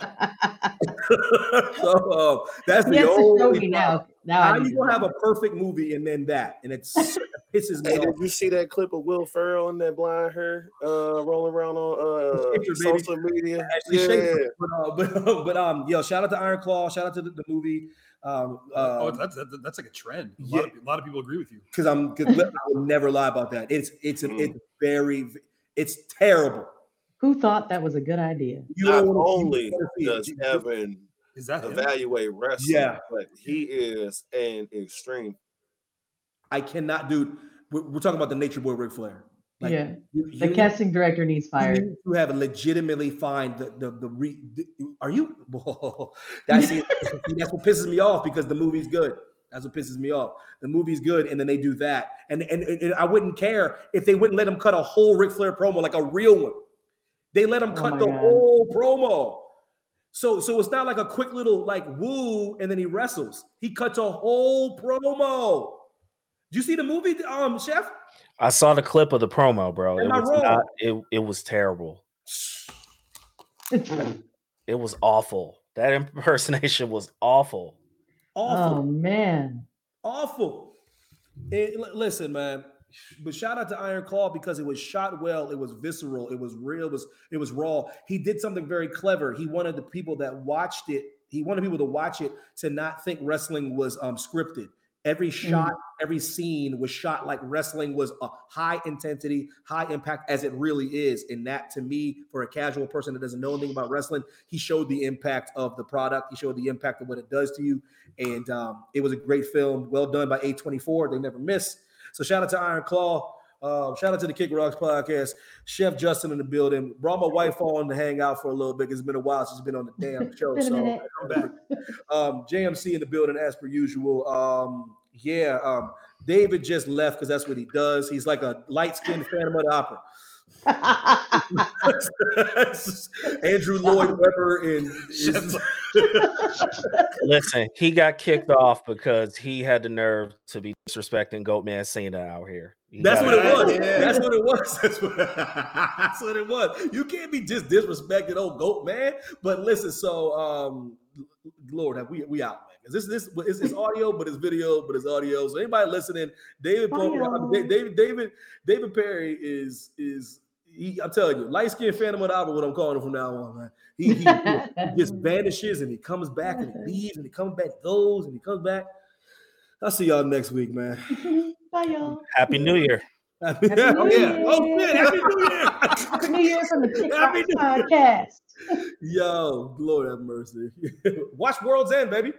so uh, that's the has show only now. Now How you need to gonna have a perfect movie and then that, and it's it pisses me Hey, off. did you see that clip of Will Ferrell and that blind hair uh, rolling around on uh, Picture, baby. social media? Actually, Yeah, shake- but, uh, but, but um, yo, shout out to Iron Claw, shout out to the, the movie. Um, oh, uh, that's, that's that's like a trend. A, yeah. lot of, a lot of people agree with you. because I'm because I would never lie about that. It's it's an, Mm. it's very it's terrible. Who thought that was a good idea? You not don't wanna- you only don't wanna see it. does Evan Is that him? evaluate wrestling, Yeah. but he is an extreme. I cannot, dude. We're, we're talking about the Nature Boy Ric Flair. Like, yeah, you, the you- casting director needs you fired. need to have legitimately find the the, the re. The, are you? Whoa, that's it. That's what pisses me off because the movie's good. That's what pisses me off. The movie's good, and then they do that, and and, and I wouldn't care if they wouldn't let him cut a whole Ric Flair promo, like a real one. They let him Oh cut my the God. whole promo. So so it's not like a quick little like woo, and then he wrestles. He cuts a whole promo. Do you see the movie, um, Chef? I saw the clip of the promo, bro. It I was wrong? not. It, it was terrible. It was awful. That impersonation was awful. Awful. oh man, awful. It- li- listen, man. But shout out to Iron Claw because it was shot well. It was visceral. It was real. It was it was raw. He did something very clever. He wanted the people that watched it. He wanted people to watch it to not think wrestling was um, scripted. Every shot, every scene was shot like wrestling was a high intensity, high impact as it really is. And that, to me, for a casual person that doesn't know anything about wrestling, he showed the impact of the product. He showed the impact of what it does to you. And um, it was a great film, well done by A24. They never miss. So shout out to Iron Claw. Uh, shout out to the Kick Rocks podcast. Chef Justin in the building. Brought my wife on to hang out for a little bit. It's been a while since she's been on the damn show. So. I'm back. Um, JMC in the building as per usual. Um, yeah, um, David just left because that's what he does. He's like a light skinned Phantom of the Opera. Andrew Lloyd Webber in is, Listen, he got kicked off because he had the nerve to be disrespecting Goatman Cena out here. He That's what it was. Yeah. That's what it was. That's what, that's what it was. You can't be just disrespecting old goat man. But listen, so um, Lord, have we we out, man. 'Cause This this it's, it's audio, but it's video, but it's audio. So anybody listening, David Pope, I mean, Da- David David David Perry is is he, I'm telling you, light skinned Phantom of the Opera, what I'm calling him from now on, man. He, he, he just vanishes and he comes back and he leaves and he comes back, goes and he comes back. I'll see y'all next week, man. Bye, y'all. Happy New Year. oh New yeah. Oh Year. shit. Happy New Year. Happy New Year from the Kick Happy Rocks podcast. Yo, Lord have mercy. Watch World's End, baby.